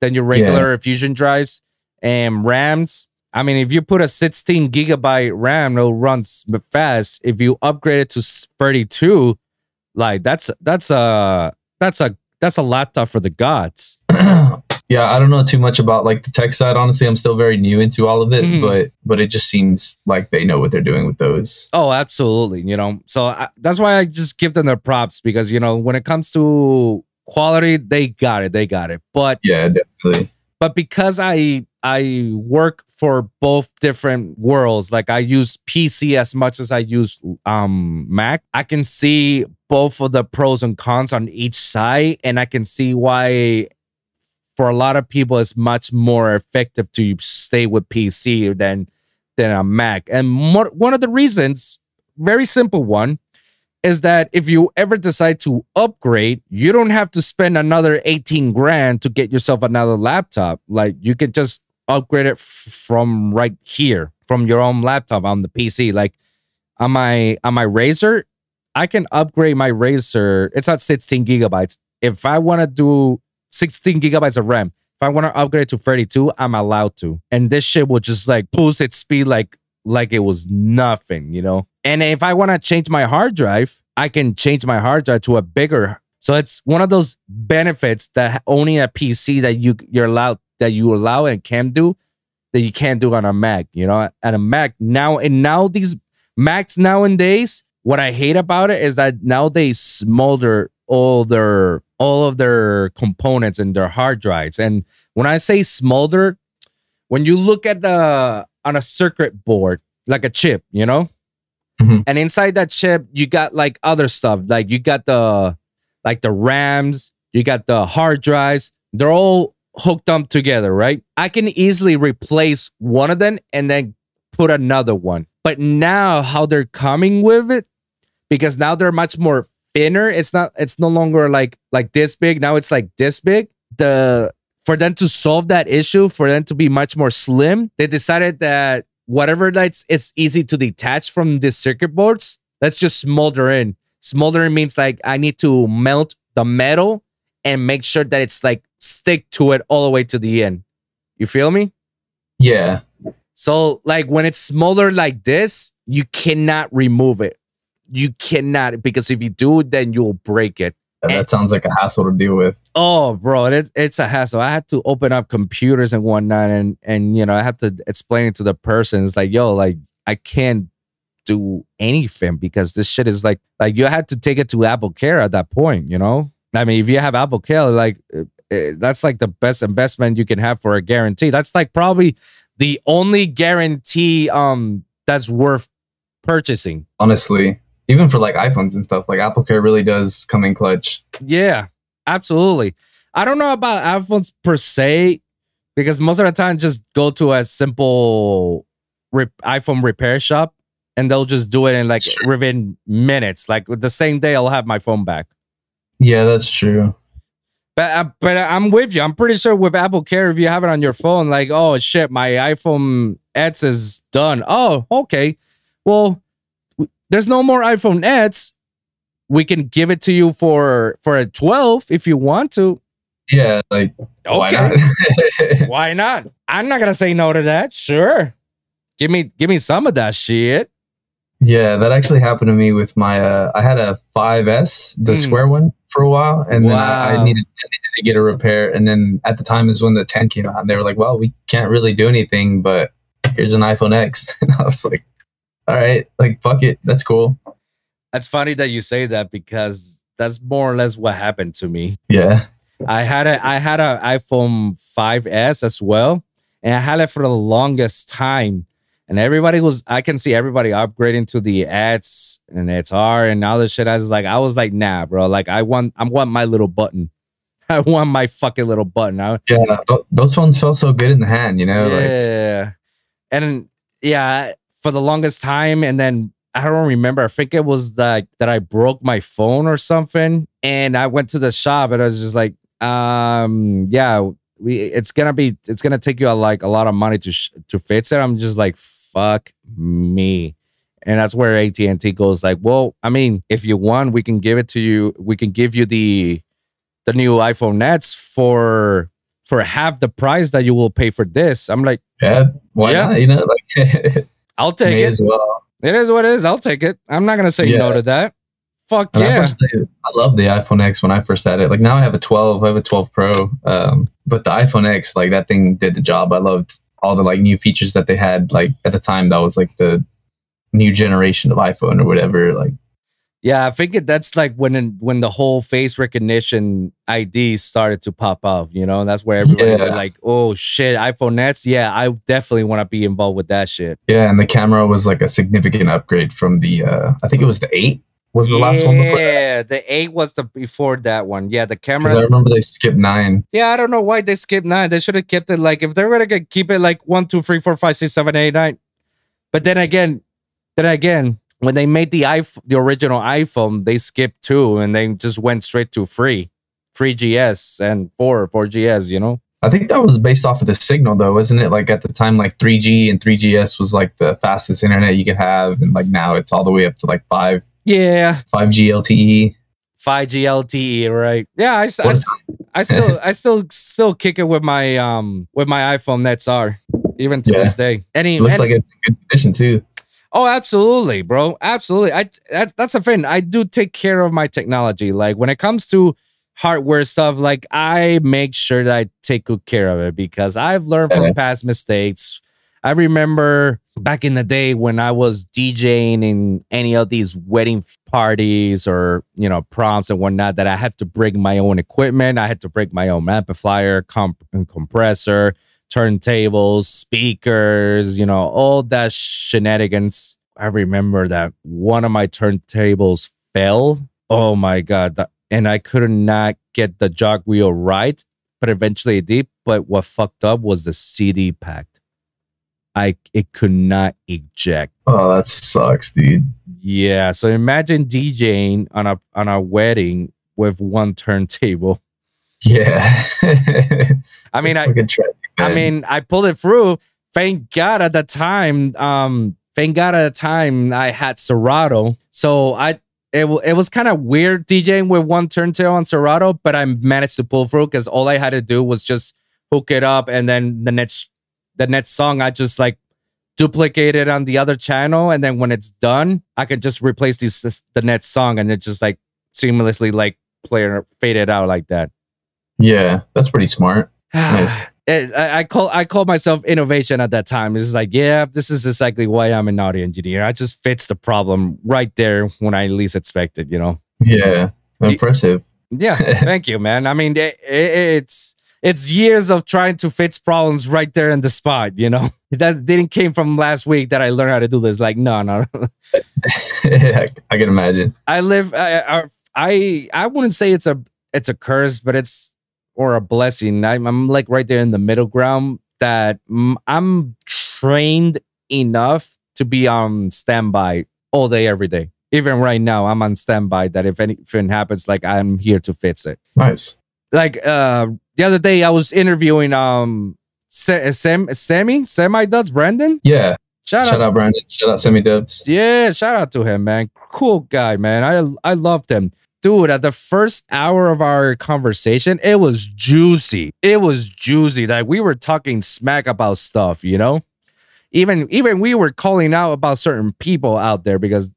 than your regular Fusion drives and RAMs. I mean, if you put a 16 gigabyte RAM, it'll run fast. If you upgrade it to 32, like that's that's a that's a that's a laptop for the gods. yeah, I don't know too much about like the tech side. Honestly, I'm still very new into all of it, Mhm. but but it just seems like they know what they're doing with those. Oh, absolutely. You know, so I, that's why I just give them their props because you know when it comes to quality, they got it, they got it. But Yeah, definitely. but because I I work for both different worlds, like I use PC as much as I use um Mac, I can see both of the pros and cons on each side, and I can see why for a lot of people it's much more effective to stay with PC than than a Mac. And more, one of the reasons, very simple one, is that if you ever decide to upgrade, you don't have to spend another 18 grand to get yourself another laptop. Like you can just upgrade it from right here, from your own laptop on the PC. Like on my on my Razer, I can upgrade my Razer. It's not 16 gigabytes. If I want to do 16 gigabytes of RAM, if I want to upgrade to 32, I'm allowed to. And this shit will just like boost its speed like like it was nothing, you know? And if I want to change my hard drive, I can change my hard drive to a bigger. So it's one of those benefits that only a PC that you you're allowed that you allow and can do that you can't do on a Mac, you know? At a Mac now and now these Macs nowadays, what I hate about it is that now they smolder all their all of their components and their hard drives. And when I say smolder, when you look at the on a circuit board, like a chip, you know, Mhm. and inside that chip, you got like other stuff, like you got the like the RAMs, you got the hard drives. They're all hooked up together, right? I can easily replace one of them and then put another one. But now how they're coming with it, because now they're much more thinner. It's not. It's no longer like like this big. Now it's like this big. The for them to solve that issue, for them to be much more slim, they decided that whatever that's it's easy to detach from the circuit boards. Let's just smolder in. Smoldering means like I need to melt the metal and make sure that it's like stick to it all the way to the end. You feel me? Yeah. So like when it's smoldered like this, you cannot remove it. You cannot because if you do, then you'll break it. That, that sounds like a hassle to deal with. Oh, bro, it's it's a hassle. I had to open up computers and whatnot, and and you know I have to explain it to the person. It's like, yo, like I can't do anything because this shit is like like you had to take it to Apple Care at that point. You know, I mean, if you have Apple Care, like uh, uh, that's like the best investment you can have for a guarantee. That's like probably the only guarantee um that's worth purchasing. Honestly, even for like iPhones and stuff, like Apple Care really does come in clutch. Yeah, absolutely. I don't know about iPhones per se because most of the time just go to a simple rep- iPhone repair shop and they'll just do it in like Sure. within minutes. Like the same day, I'll have my phone back. Yeah, that's true. But uh, but I'm with you. I'm pretty sure with Apple Care, if you have it on your phone, like oh shit, my iPhone X is done. Oh okay, well there's no more iPhone X. We can give it to you for for a 12 if you want to. Yeah, like why Okay. not? Why not? I'm not gonna say no to that. Sure. Give me give me some of that shit. yeah, that actually happened to me with my. Uh, I had a 5S, the Mm. square one, for a while, and then I, I needed, I needed to get a repair. And then at the time is when the 10 came out, and they were like, "Well, we can't really do anything, but here's an iPhone X." And I was like, "All right, like fuck it, that's cool." That's funny that you say that because that's more or less what happened to me. Yeah, I had a I had an iPhone 5S as well, and I had it for the longest time. And everybody was, I can see everybody upgrading to the ads and XR and all this shit. I was like, I was like, nah, bro. Like, I want, I want my little button. I want my fucking little button. I, Yeah, those phones felt so good in the hand, you know. Like, yeah. and yeah, for the longest time, and then I don't remember. I think it was like that I broke my phone or something, and I went to the shop, and I was just like, um, yeah, we, it's gonna be, it's gonna take you a, like a lot of money to sh- to fix it. I'm just like, fuck me. And that's where AT and T goes like, well, I mean, if you want, we can give it to you. We can give you the the new iPhone Nets for for half the price that you will pay for this. I'm like, yeah, why Yeah. not? You know, like I'll take may it. as well. It is what it is. I'll take it. I'm not gonna say no Yeah. to that. Fuck I, yeah. personally, I love the iPhone X when I first had it. Like now I have a 12, I have a 12 Pro. Um, but the iPhone X, like that thing did the job. I loved all the like new features that they had. Like at the time, that was like the new generation of iPhone or whatever. Like Yeah, I think that's like when when the whole face recognition ID started to pop up. You know, that's where everybody was like, "Oh shit, iPhone Nets." Yeah, I definitely want to be involved with that shit. yeah, and the camera was like a significant upgrade from the. Uh, I think it was the eight. Was the last one before? Yeah, the eight was the before that one. Yeah, the camera. I remember they skipped nine. Yeah, I don't know why they skipped nine. They should have kept it like if they're gonna keep it like one, two, three, four, five, six, seven, eight, nine. But then again, then again, when they made the iPhone, the original iPhone, they skipped two and they just went straight to free, free GS and four, four GS. You know? I think that was based off of the signal, though, wasn't it? Like at the time, like 3G and 3GS was like the fastest internet you could have, and like now it's all the way up to like five Yeah, 5G LTE. five G LTE, right? Yeah, I, s- I still, I still, still kick it with my um with my iPhone Nets are even to Yeah. this day. Any, It looks any- like it's in good condition too. Oh, absolutely, bro. Absolutely. I that, that's a thing. I do take care of my technology. Like when it comes to hardware stuff, like I make sure that I take good care of it because I've learned from past mistakes. I remember back in the day when I was DJing in any of these wedding parties or you know proms and whatnot that I had to bring my own equipment. I had to bring my own amplifier, comp- and compressor, turntables, speakers, you know, all that shenanigans. I remember that one of my turntables fell. Oh my god! and I could not get the jog wheel right, but eventually it did. But what fucked up was the CD pack. I it could not eject. Oh, that sucks, dude. Yeah, so imagine DJing on a on a wedding with one turntable. Yeah. I mean, I I mean, I pulled it through. Thank God at the time. Um, thank God at the time I had Serato. So I it, it was kind of weird DJing with one turntable on Serato, but I managed to pull through because all I had to do was just hook it up and then the next the next song I just like duplicate it on the other channel and then when it's done, I can just replace this, this the next song and it just like seamlessly like play it fade it out like that. yeah, that's pretty smart. Nice. I, I call I call myself innovation at that time. It's like, yeah, this is exactly why I'm an audio engineer. I just fits the problem right there when I least expect it. You know? Yeah, impressive. Yeah. thank you, man. I mean, it, it, it's it's years of trying to fix problems right there in the spot. You know, that didn't came from last week that I learned how to do this. Like, no, no. I I can imagine. I live. I, I I I wouldn't say it's a it's a curse, but it's or a blessing. I'm, I'm like right there in the middle ground that I'm trained enough to be on standby all day, every day. Even right now, I'm on standby. That if anything happens, like I'm here to fix it. Nice. Like uh the other day, I was interviewing um Se- Sem Semi Semi Dubs Brandon. Yeah. Shout, Shout out out Brandon. Shout out Semi Dubs. yeah, shout out to him, man. Cool guy, man. I I loved him. Dude, at the first hour of our conversation, it was juicy. It was juicy. Like we were talking smack about stuff, you know? Even even we were calling out about certain people out there because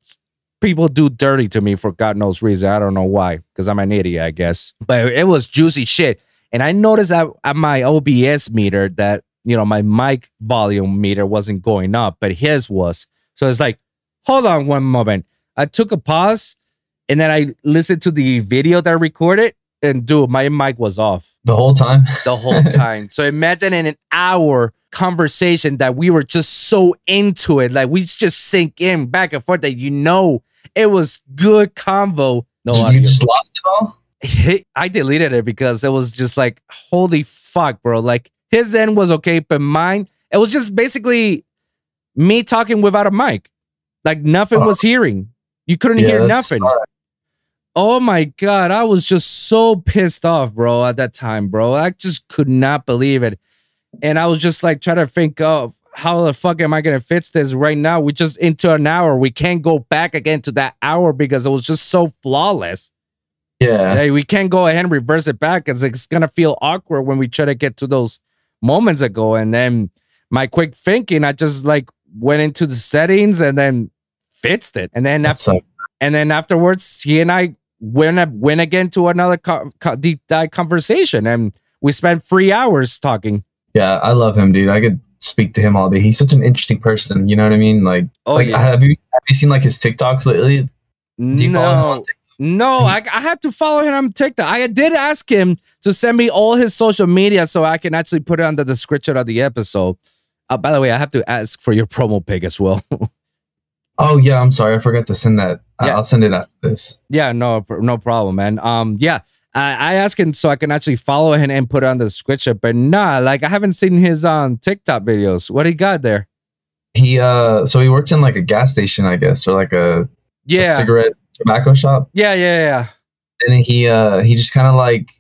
people do dirty to me for God knows reason. I don't know why, because I'm an idiot, I guess. But it was juicy shit. And I noticed that at my OBS meter that, you know, my mic volume meter wasn't going up, but his was. So it's like, hold on one moment. I took a pause and then I listened to the video that I recorded And dude, my mic was off The whole time. the whole time. so imagine in an hour conversation that we were just so into it, like we just sink in back and forth that you know it was good convo. No you audio. just lost it all. I deleted it because it was just like, holy fuck, bro. Like his end was okay, but mine, it was just basically me talking without a mic. Like nothing oh. was hearing. You couldn't hear nothing. Oh my god, I was just so pissed off, bro, at that time, bro. I just could not believe it. And I was just like trying to think of how the fuck am I gonna fix this right now? We just into an hour. We can't go back again to that hour because it was just so flawless. Yeah. Hey, we can't go ahead and reverse it back because it's gonna feel awkward when we try to get to those moments ago. And then my quick thinking, I just like went into the settings and then fixed it. And then That after, sucks. and then afterwards, he and I went went again to another co- co- deep dive conversation, and we spent three hours talking. Yeah, I love him, dude. I could speak to him all day. He's such an interesting person. You know what I mean? Like, Oh like yeah, have you have you seen like his TikToks lately? Do you follow him on no. No, I, I have to follow him on TikTok. I did ask him to send me all his social media so I can actually put it on the description of the episode. Uh, by the way, I have to ask for your promo pic as well. Oh yeah, I'm sorry, I forgot to send that. Yeah. I'll send it after this. yeah, no, no problem, man. Um, yeah, I, I asked him so I can actually follow him and put it on the description, but nah, like I haven't seen his um TikTok videos. What he got there? He uh, so he worked in like a gas station, I guess, or like a, a Yeah, cigarette tobacco shop, yeah, yeah, yeah. and he uh, he just kind of like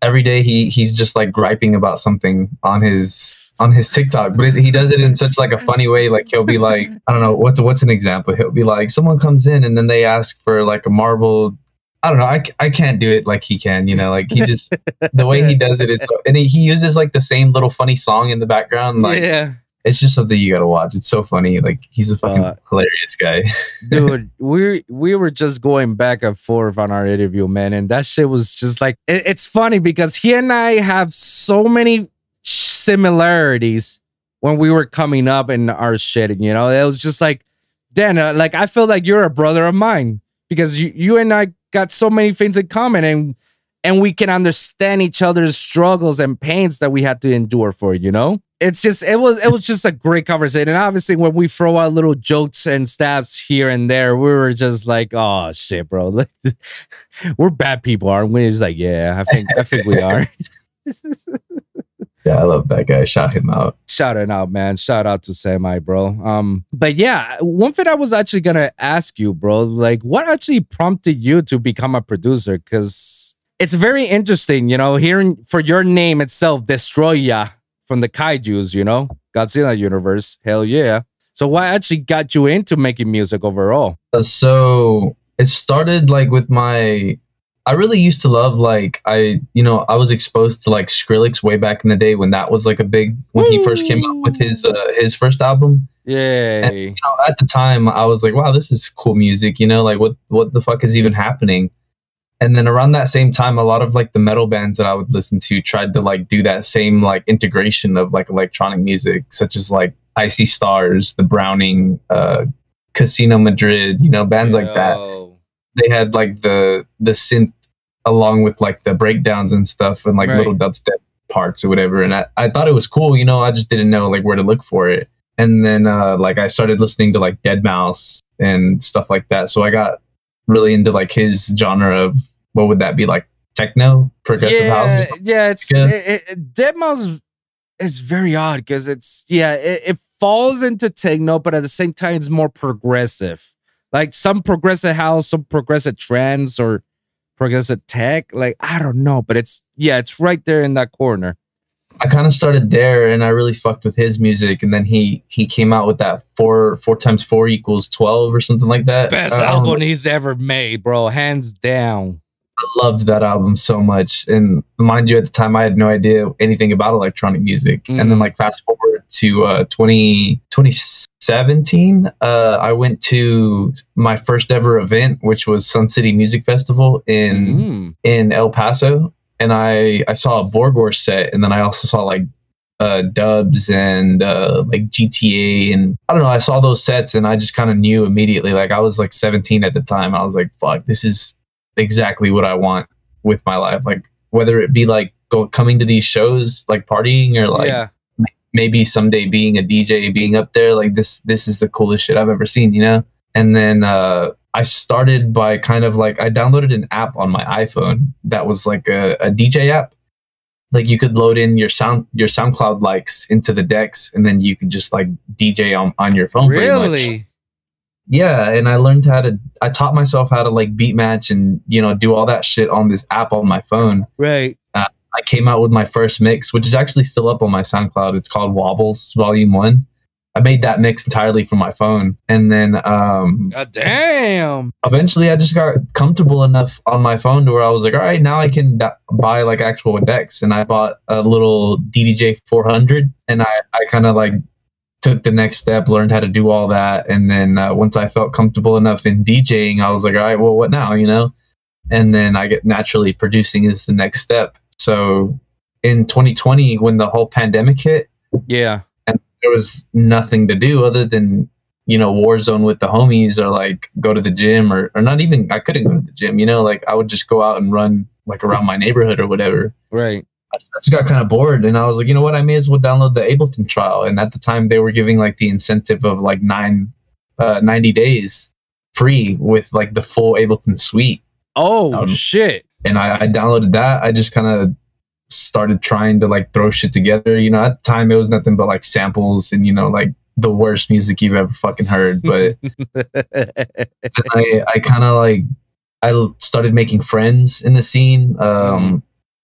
every day he he's just like griping about something on his on his TikTok, but it, he does it in such like a funny way. Like he'll be like, I don't know, what's what's an example? He'll be like, someone comes in and then they ask for like a marble. I don't know. I, I can't do it like he can, you know, like he just, the way he does it is, so, and he, he uses like the same little funny song in the background. Like yeah. it's just something you got to watch. It's so funny. Like he's a fucking Uh, hilarious guy. dude we we were just going back and forth on our interview man and that shit was just like it- it's funny because he and i have so many similarities when we were coming up in our shit you know? It was just like dan uh, like i feel like you're a brother of mine because you you and i got so many things in common and and we can understand each other's struggles and pains that we had to endure for you know? It's just it was it was just a great conversation. And obviously when we throw out little jokes and stabs here and there we were just like oh shit bro. We're bad people aren't we? It's like yeah i think i think we are yeah, I love that guy. Shout him out. shout it out man. Shout out to semi bro. Um but yeah one thing i was actually gonna ask you bro like what actually prompted you to become a producer? Because it's very interesting you know hearing for your name itself Destroyah from the kaijus you know? Godzilla universe hell yeah. So what actually got you into making music overall? Uh, so it started like with my I really used to love like I you know I was exposed to like Skrillex way back in the day when that was like a big when he first came out with his uh, his first album. Yeah. You know, at the time I was like, wow, this is cool music. You know, like what what the fuck is even happening? And then around that same time, a lot of like the metal bands that I would listen to tried to like do that same like integration of like electronic music, such as like I See Stars, the Browning, uh, Casino Madrid, you know, bands like that they had like the the synth along with like the breakdowns and stuff and like Right. little dubstep parts or whatever and I, I thought it was cool you know i just didn't know like where to look for it and then uh like i started listening to like Deadmau5 and stuff like that so i got really into like his genre of what would that be like techno progressive yeah, house Yeah, it's Yeah. It, it, Deadmau5 is very odd because it's yeah, it, it falls into techno, but at the same time, it's more progressive. Like some progressive house, some progressive trance, or progressive tech. Like I don't know, but it's yeah, it's right there in that corner. I kind of started there, and I really fucked with his music. And then he he came out with that four four times four equals twelve or something like that. Best don't album he's ever made, bro, hands down. I loved that album so much. And mind you, at the time, I had no idea anything about electronic music. And Mhm. then, like, fast forward to uh, 20, 2017, uh, I went to my first ever event, which was Sun City Music Festival in Mm. in El Paso. And I, I saw a Borgore set, and then I also saw like uh, dubs and uh, like GTA and I don't know. I saw those sets and I just kind of knew immediately. Like I was like 17 at the time. I was like, "Fuck, this is exactly what I want with my life. Like whether it be like go coming to these shows, like partying, or like yeah. Maybe someday being a DJ, being up there. Like this, this is the coolest shit I've ever seen, you know. And then uh, I started by kind of like I downloaded an app on my iPhone that was like a, a DJ app. Like you could load in your sound your SoundCloud likes into the decks, and then you could just like DJ on on your phone. pretty much. Really? Yeah, and I learned how to. I taught myself how to like beat match and you know do all that shit on this app on my phone. Right. I came out with my first mix, which is actually still up on my SoundCloud. It's called Wobbles Volume One. I made that mix entirely from my phone, and then um, God damn. eventually I just got comfortable enough on my phone to where I was like, all right, now I can da- buy like actual decks, and I bought a little DDJ 400, and I I kind of like took the next step, learned how to do all that, and then uh, once I felt comfortable enough in DJing, I was like, all right, well, what now, you know? And then I get naturally producing is the next step. So in 2020, when the whole pandemic hit, Yeah. and there was nothing to do other than you know Warzone with the homies or like go to the gym or or not even I couldn't go to the gym. You know, like I would just go out and run like around my neighborhood or whatever. Right. I I just got kind of bored and I was like, you know what, I may as well download the Ableton trial. And at the time, they were giving like the incentive of like nine, uh, 90 days free with like the full Ableton suite. Oh Um, shit. And I, I downloaded that. I just kind of started trying to like throw shit together. You know, at the time, it was nothing but like samples and, you know, like the worst music you've ever fucking heard. But I, I kind of like I started making friends in the scene, um,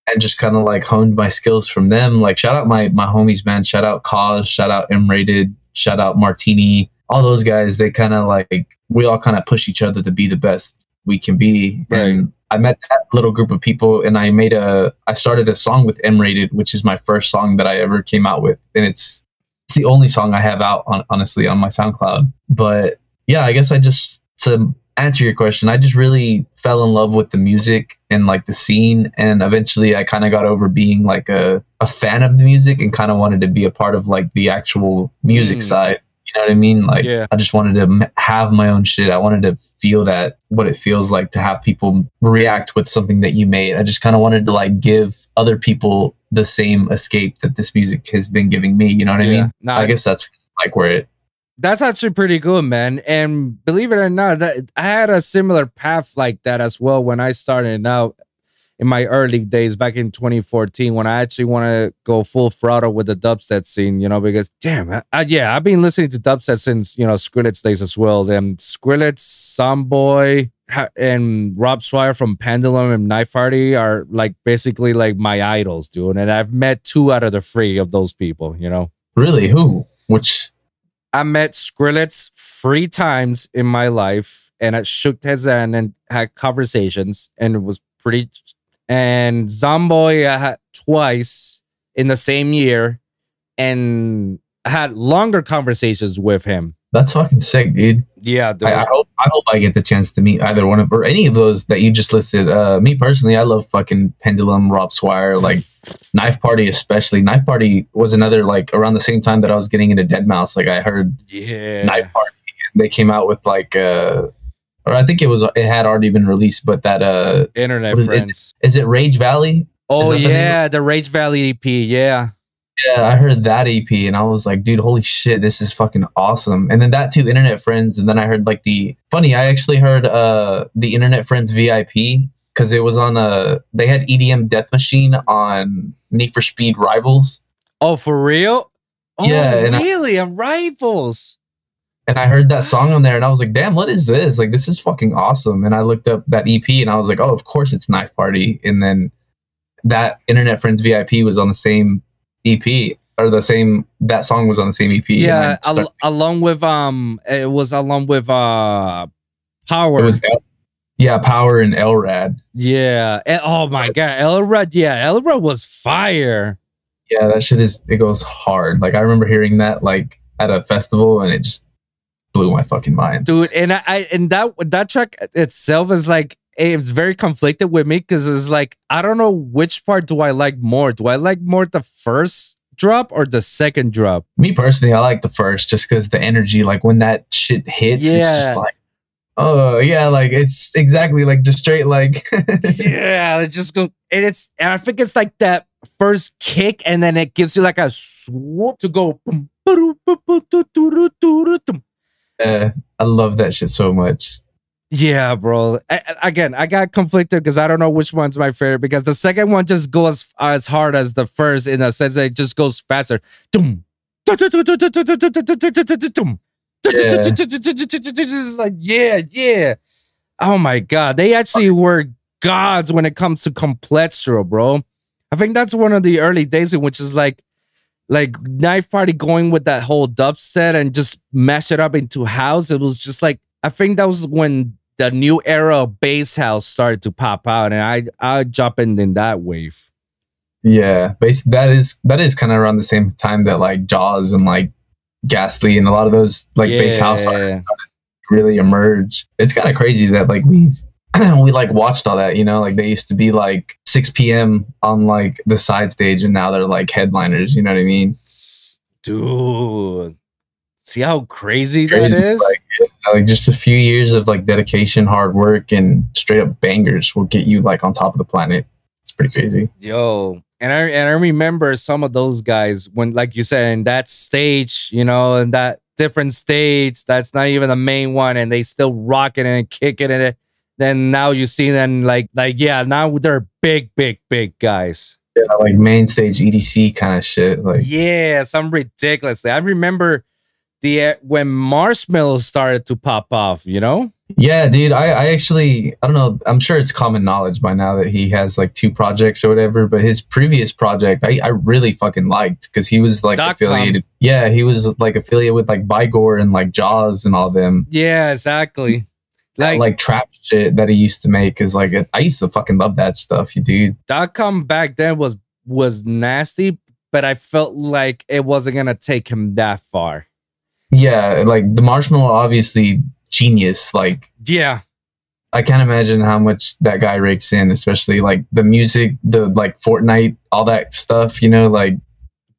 and just kind of like honed my skills from them. Like shout out my my homies, man. Shout out Cause. Shout out M Rated. Shout out Martini. All those guys. They kind of like we all kind of push each other to be the best we can be. Right. And I met that little group of people, and I made a. I started a song with M Rated, which is my first song that I ever came out with, and it's it's the only song I have out on honestly on my SoundCloud. But yeah, I guess I just to answer your question, I just really fell in love with the music and like the scene, and eventually I kind of got over being like a a fan of the music and kind of wanted to be a part of like the actual music Mm. side. You know what I mean? Like Yeah. I just wanted to have my own shit. I wanted to feel that what it feels like to have people react with something that you made. I just kind of wanted to like give other people the same escape that this music has been giving me. You know what I mean? Nah, I guess that's like where it. That's actually pretty good, man. And believe it or not, that I had a similar path like that as well when I started out in my early days back in 2014 when I actually want to go full throttle with the dubstep scene, you know, because damn, I, I- yeah, I've been listening to dubstep since, you know, Skrillex days as well. Them Skrillex, Zomboy, and Rob Swire from Pendulum and Knife Party are like basically like my idols, dude. And I've met two out of the three of those people, you know. Really? Who? Which? I met Skrillex three times in my life, and I shook his hand and had conversations, and it was pretty. And Zomboy twice in the same year, and had longer conversations with him. That's fucking sick, dude. Yeah, dude. I, I hope I hope I get the chance to meet either one of or any of those that you just listed. Uh, me personally, I love fucking Pendulum, Rob Swire, like Knife Party, especially. Knife Party was another like around the same time that I was getting into Deadmau5. Like I heard yeah. Knife Party. They came out with like uh, or I think it was it had already been released, but that uh, Internet is- is friends. is it Rage Valley? oh is that the yeah, the Rage Valley EP. Yeah. Yeah, I heard that EP and I was like, dude, holy shit, this is fucking awesome. And then that too, Internet Friends, and then I heard like the funny, I actually heard uh the Internet Friends VIP because it was on a they had EDM Death Machine on Need for Speed Rivals, Oh, for real? Oh, Yeah, and I- really? And rivals. And I heard that song on there, and I was like, damn, what is this? Like, this is fucking awesome. And I looked up that EP, and I was like, oh, of course it's Knife Party. And then that Internet Friends VIP was on the same EP or the same that song was on the same EP. yeah al- along with um it was along with uh power It was El- yeah, Power and LRAD. yeah and, oh my god LRAD yeah LRAD was fire Yeah, that shit is it goes hard. Like I remember hearing that like at a festival and it just blew my fucking mind. dude and i, I and that that track itself is like it's very conflicted with me because it's like i don't know which part do i like more do i like more the first drop or the second drop Me personally, I like the first just because the energy, like when that shit hits, it's Yeah. just like Oh yeah, like it's exactly like just straight like yeah, it just go and it's and I think it's like that first kick and then it gives you like a swoop to go. Yeah, I love that shit so much. Yeah, bro. I, again, I got conflicted because I don't know which one's my favorite because the second one just goes as hard as the first in a sense that it just goes faster. Dum. It's like, yeah, yeah. Oh my god. They actually were gods when it comes to complextro, bro. I think that's one of the early days in which is like like Knife Party going with that whole dubstep and just mash it up into house. It was just like I think that was when the new era of bass house started to pop out, and I I jump in in that wave. Yeah, basically that is that is kind of around the same time that like Jauz and like Ghastly and a lot of those like bass house artists really emerge. It's kind of crazy that like we've we like watched all that, you know, like they used to be like 6 p.m. on like the side stage and now they're like headliners, you know what I mean? dude. See how crazy, Crazy, that is. Like, like just a few years of like dedication, hard work, and straight up bangers will get you like on top of the planet. It's pretty crazy. Yo, and I and I remember some of those guys when, like you said, in that stage, you know, in that different stage, that's not even the main one, and they still rocking it and kicking it. Then now you see them like like yeah, now they're big, big, big guys. Yeah, like main stage EDC kind of shit. Like Yeah, some ridiculous. I remember the uh, when Marshmello started to pop off. You know. Yeah, dude. I, I actually I don't know. I'm sure it's common knowledge by now that he has like two projects or whatever. But his previous project, I, I really fucking liked because he was like Dotcom. affiliated. Yeah, he was like affiliated with like Borgore and like Jauz and all them. Yeah, exactly. Like, Like, trap shit that he used to make is like I used to fucking love that stuff, you dude. dot com back then was was nasty, but I felt like it wasn't gonna take him that far. Yeah, like the Marshmello, obviously genius. Like Yeah, I can't imagine how much that guy rakes in, especially like the music, the like Fortnite, all that stuff. You know, like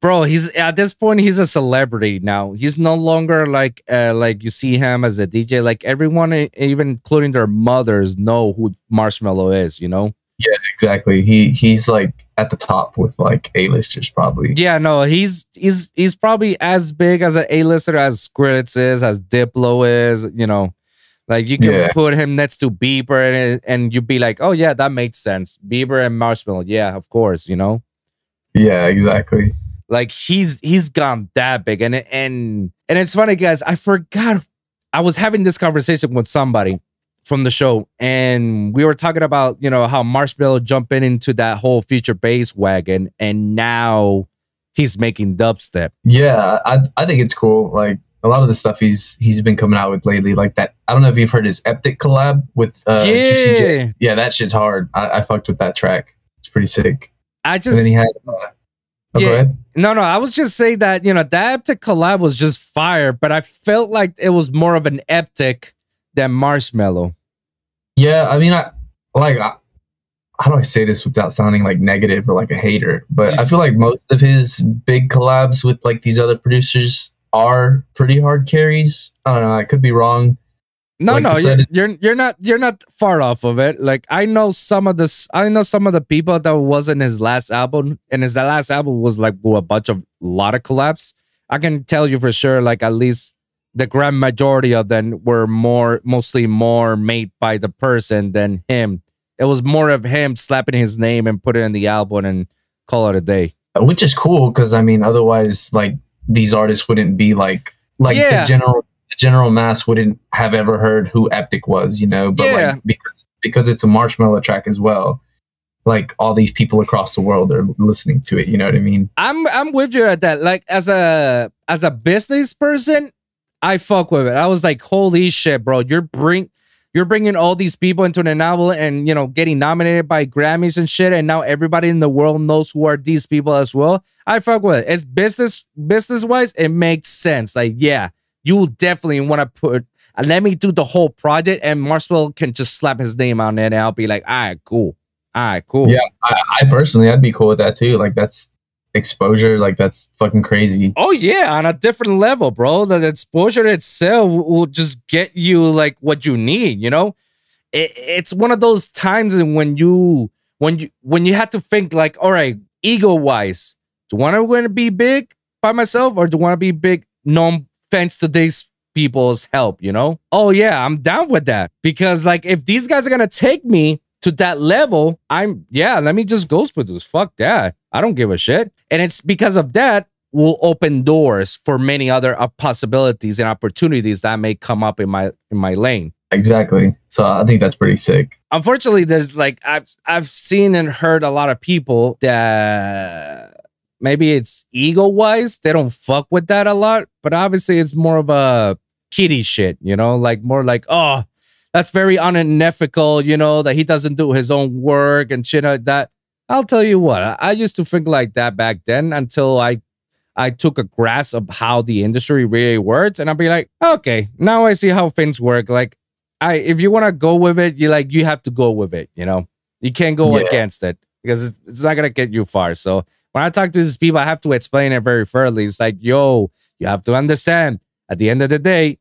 bro. He's at this point he's a celebrity now. He's no longer like uh like you see him as a DJ. Like everyone, even including their mothers, know who Marshmello is. You know. Yeah, exactly. He he's like at the top with like A-listers probably. Yeah, no, he's he's he's probably as big as an A-lister as Skrillex is, as Diplo is, you know. Like you can Yeah. put him next to Bieber and and you'd be like, oh yeah, that makes sense. Bieber and Marshmello, yeah, of course, you know. Yeah, exactly. Like he's he's gone that big, and and and it's funny, guys. I forgot I was having this conversation with somebody from the show, and we were talking about you know how Marshmello jumping into that whole future bass wagon, and now he's making dubstep. Yeah, I I think it's cool. Like a lot of the stuff he's he's been coming out with lately, like that. I don't know if you've heard his Eptic collab with uh, yeah, Yeah, that shit's hard. I, I fucked with that track. It's pretty sick. I And just then he had. Uh, oh, Yeah. No, no. I was just saying that you know that Eptic collab was just fire, but I felt like it was more of an Eptic than Marshmello. Yeah, I mean, I like. I, how do I say this without sounding like negative or like a hater? But I feel like most of his big collabs with like these other producers are pretty hard carries. I don't know. I could be wrong. No, Like no, you're, you're you're not you're not far off of it. Like I know some of this, I know some of the people that wasn't his last album, and his last album was like a bunch of lot of collabs. I can tell you for sure, like at least the grand majority of them were more, mostly more made by the person than him. It was more of him slapping his name and put it in the album and call it a day. which is cool because I mean, otherwise, like these artists wouldn't be like like Yeah. the general the general mass wouldn't have ever heard who Eptic was, you know. But Yeah. like because because it's a Marshmello track as well, like all these people across the world are listening to it. You know what I mean? I'm I'm with you at that. Like as a as a business person, I fuck with it. I was like, holy shit, bro! You're bring you're bringing all these people into an album and you know getting nominated by Grammys and shit, and now everybody in the world knows who are these people as well. I fuck with it. It's business business wise, it makes sense. Like, yeah, you definitely want to put. Let me do the whole project, and Marshall can just slap his name on it, and I'll be like, all right, cool, all right, cool. Yeah. I, I personally, I'd be cool with that too. Like that's exposure, like that's fucking crazy. Oh yeah, on a different level, bro. The exposure itself will just get you like what you need. You know, it, it's one of those times when you when you when you have to think like, all right, ego wise, do I want to be big by myself or do I want to be big? No thanks to these people's help. You know. Oh yeah, I'm down with that because like if these guys are gonna take me to that level, I'm yeah, let me just ghost with this. Fuck that. I don't give a shit. And it's because of that will open doors for many other uh, possibilities and opportunities that may come up in my in my lane. Exactly. So I think that's pretty sick. Unfortunately, there's like I've I've seen and heard a lot of people that maybe it's ego wise, they don't fuck with that a lot, but obviously it's more of a kitty shit, you know, like more like, oh, that's very unethical, you know, that he doesn't do his own work and shit like that. I'll tell you what, I used to think like that back then until I I took a grasp of how the industry really works, and I'll be like, okay, now I see how things work. Like, I if you want to go with it, you like you have to go with it. You know, you can't go yeah. against it because it's, it's not gonna get you far. So when I talk to these people, I have to explain it very thoroughly. It's like, yo, you have to understand. At the end of the day,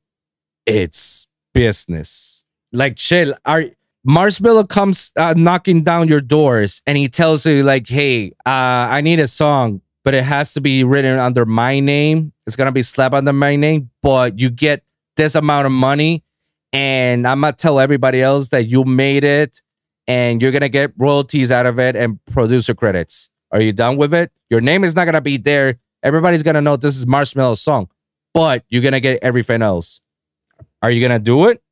it's business like shit are Marshmello comes uh, knocking down your doors and he tells you like, "Hey, uh, I need a song, but it has to be written under my name. It's gonna be slapped under my name, but you get this amount of money, and I'm gonna tell everybody else that you made it, and you're gonna get royalties out of it and producer credits. Are you done with it? Your name is not gonna be there. Everybody's gonna know this is Marshmello's song, but you're gonna get everything else. Are you gonna do it?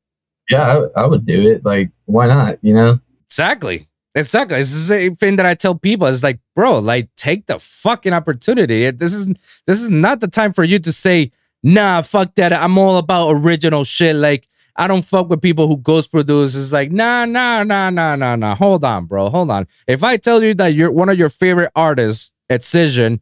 yeah, I, I, would do it. Like, why not? You know? Exactly. Exactly. This is the same thing that I tell people. It's like, bro, like, take the fucking opportunity. This is this is not the time for you to say, nah, fuck that. I'm all about original shit. Like, I don't fuck with people who ghost produce. It's like, nah, nah, nah, nah, nah, nah. Hold on, bro. Hold on. If I tell you that you're one of your favorite artists, Excision,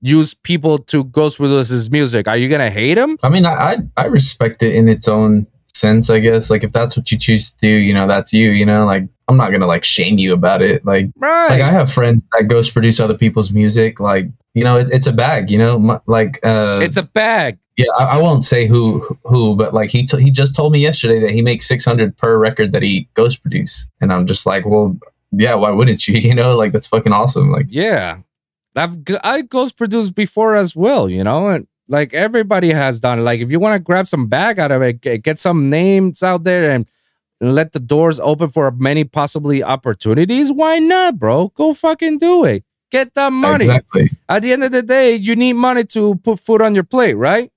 use people to ghost produce his music, are you gonna hate him? I mean, I I, I respect it in its own sense, I guess. Like if that's what you choose to do, you know, that's you, you know, like I'm not gonna like shame you about it. Like, right. like I have friends that ghost produce other people's music. Like, you know, it, it's a bag, you know, My, like uh it's a bag. Yeah, I, I, won't say who who, but like he t- he just told me yesterday that he makes 600 per record that he ghost produce, and I'm just like, well, yeah, why wouldn't you? You know, like that's fucking awesome. Like, yeah, I've I ghost produced before as well, you know, and like everybody has done. Like if you want to grab some bag out of it, get some names out there and let the doors open for many possibly opportunities. Why not, bro? Go fucking do it. Get that money. Exactly. At the end of the day, you need money to put food on your plate, right?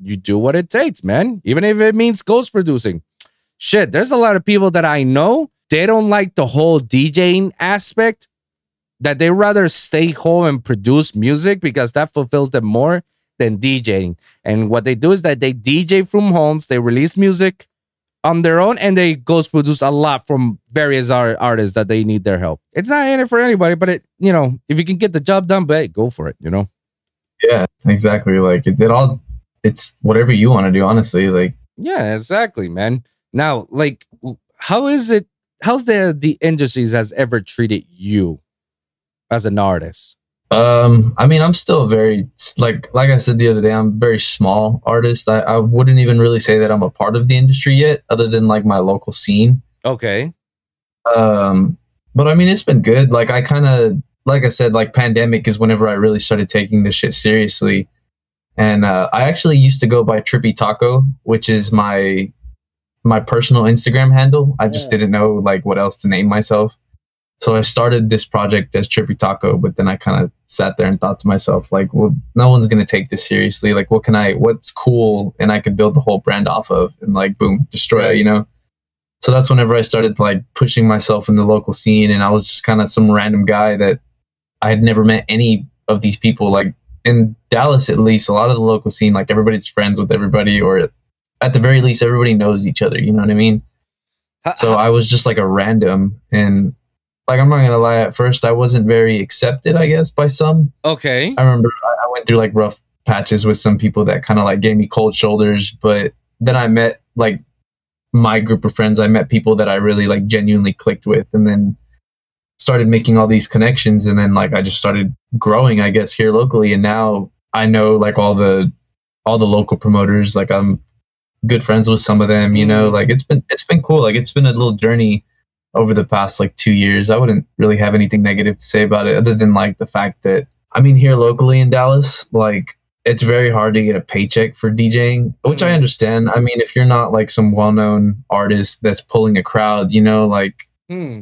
You do what it takes, man. Even if it means ghost producing. Shit, there's a lot of people that I know, they don't like the whole DJing aspect, that they rather stay home and produce music because that fulfills them more than DJing. And what they do is that they DJ from homes, they release music on their own, and they ghost produce a lot from various art- artists that they need their help. It's not in it for anybody, but it, you know, if you can get the job done, but hey, go for it, you know? Yeah, exactly. Like it, it all, it's whatever you want to do, honestly. Like, yeah, exactly, man. Now, like, how is it? How's the the industries has ever treated you as an artist? Um, I mean, I'm still very like like I said the other day, I'm a very small artist. I, I wouldn't even really say that I'm a part of the industry yet, other than like my local scene. Okay. Um, but I mean, it's been good. Like I kind of like I said, like pandemic is whenever I really started taking this shit seriously. And uh, I actually used to go by Trippy Taco, which is my my personal Instagram handle. I just yeah. didn't know like what else to name myself. So I started this project as Trippy Taco, but then I kind of sat there and thought to myself, like, well, no one's gonna take this seriously. Like, what can I? What's cool? And I could build the whole brand off of, and like, boom, Destroyah, you know. So that's whenever I started like pushing myself in the local scene, and I was just kind of some random guy that I had never met any of these people. Like in Dallas, at least, a lot of the local scene, like everybody's friends with everybody, or at the very least, everybody knows each other. You know what I mean? So I was just like a random, and like I'm not gonna lie, at first I wasn't very accepted, I guess, by some. Okay. I remember I went through like rough patches with some people that kind of like gave me cold shoulders, but then I met like my group of friends. I met people that I really like genuinely clicked with, and then started making all these connections and then like I just started growing, I guess, here locally. And now I know like all the all the local promoters. Like I'm good friends with some of them, you know, mm-hmm. like it's been it's been cool. Like it's been a little journey over the past like two years. I wouldn't really have anything negative to say about it other than like the fact that I mean here locally in Dallas, like it's very hard to get a paycheck for DJing, which I Mm. understand. I mean, if you're not like some well-known artist that's pulling a crowd, you know, like Hmm.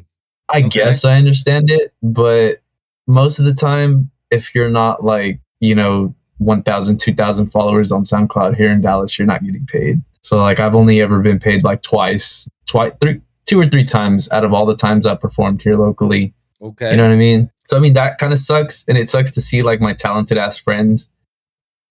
I Okay. guess I understand it, but most of the time, if you're not like, you know, 1,000, 2,000 followers on SoundCloud here in Dallas, you're not getting paid. So, like, I've only ever been paid like twice, twice, three, two or three times out of all the times I performed here locally. Okay. You know what I mean? So, I mean, that kind of sucks. And it sucks to see like my talented ass friends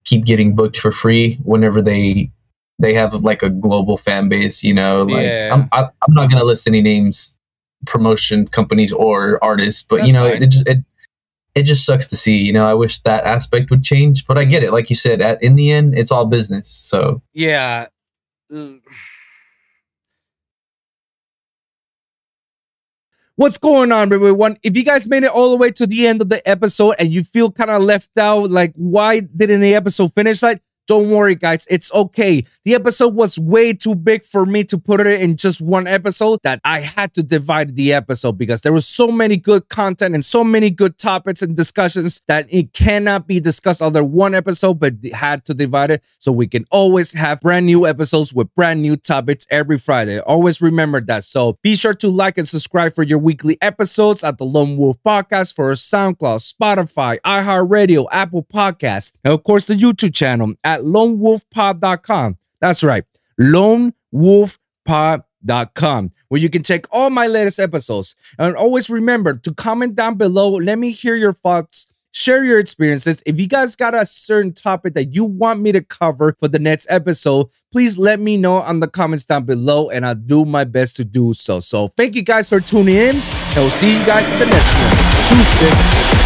keep getting booked for free whenever they they have like a global fan base you know like Yeah. I'm, I, i'm not gonna list any names promotion companies or artists but That's you know it, it just it it just sucks to see you know i wish that aspect would change but i get it like you said at, in the end it's all business so yeah. Mm. What's going on, everyone? If you guys made it all the way to the end of the episode and you feel kind of left out, like why didn't the episode finish? Like, don't worry, guys. It's okay. The episode was way too big for me to put it in just one episode that I had to divide the episode because there was so many good content and so many good topics and discussions that it cannot be discussed under one episode, but had to divide it so we can always have brand new episodes with brand new topics every Friday. Always remember that. So be sure to like and subscribe for your weekly episodes at the Lone Wolv Podcast for SoundCloud, Spotify, iHeartRadio, Apple Podcasts, and of course the YouTube channel at lonewolfpod.com. That's right, lonewolfpod.com, where you can check all my latest episodes. And always remember to comment down below. Let me hear your thoughts. Share your experiences. If you guys got a certain topic that you want me to cover for the next episode, please let me know on the comments down below and I'll do my best to do so. So, thank you guys for tuning in, and we'll see you guys in the next one. Deuces.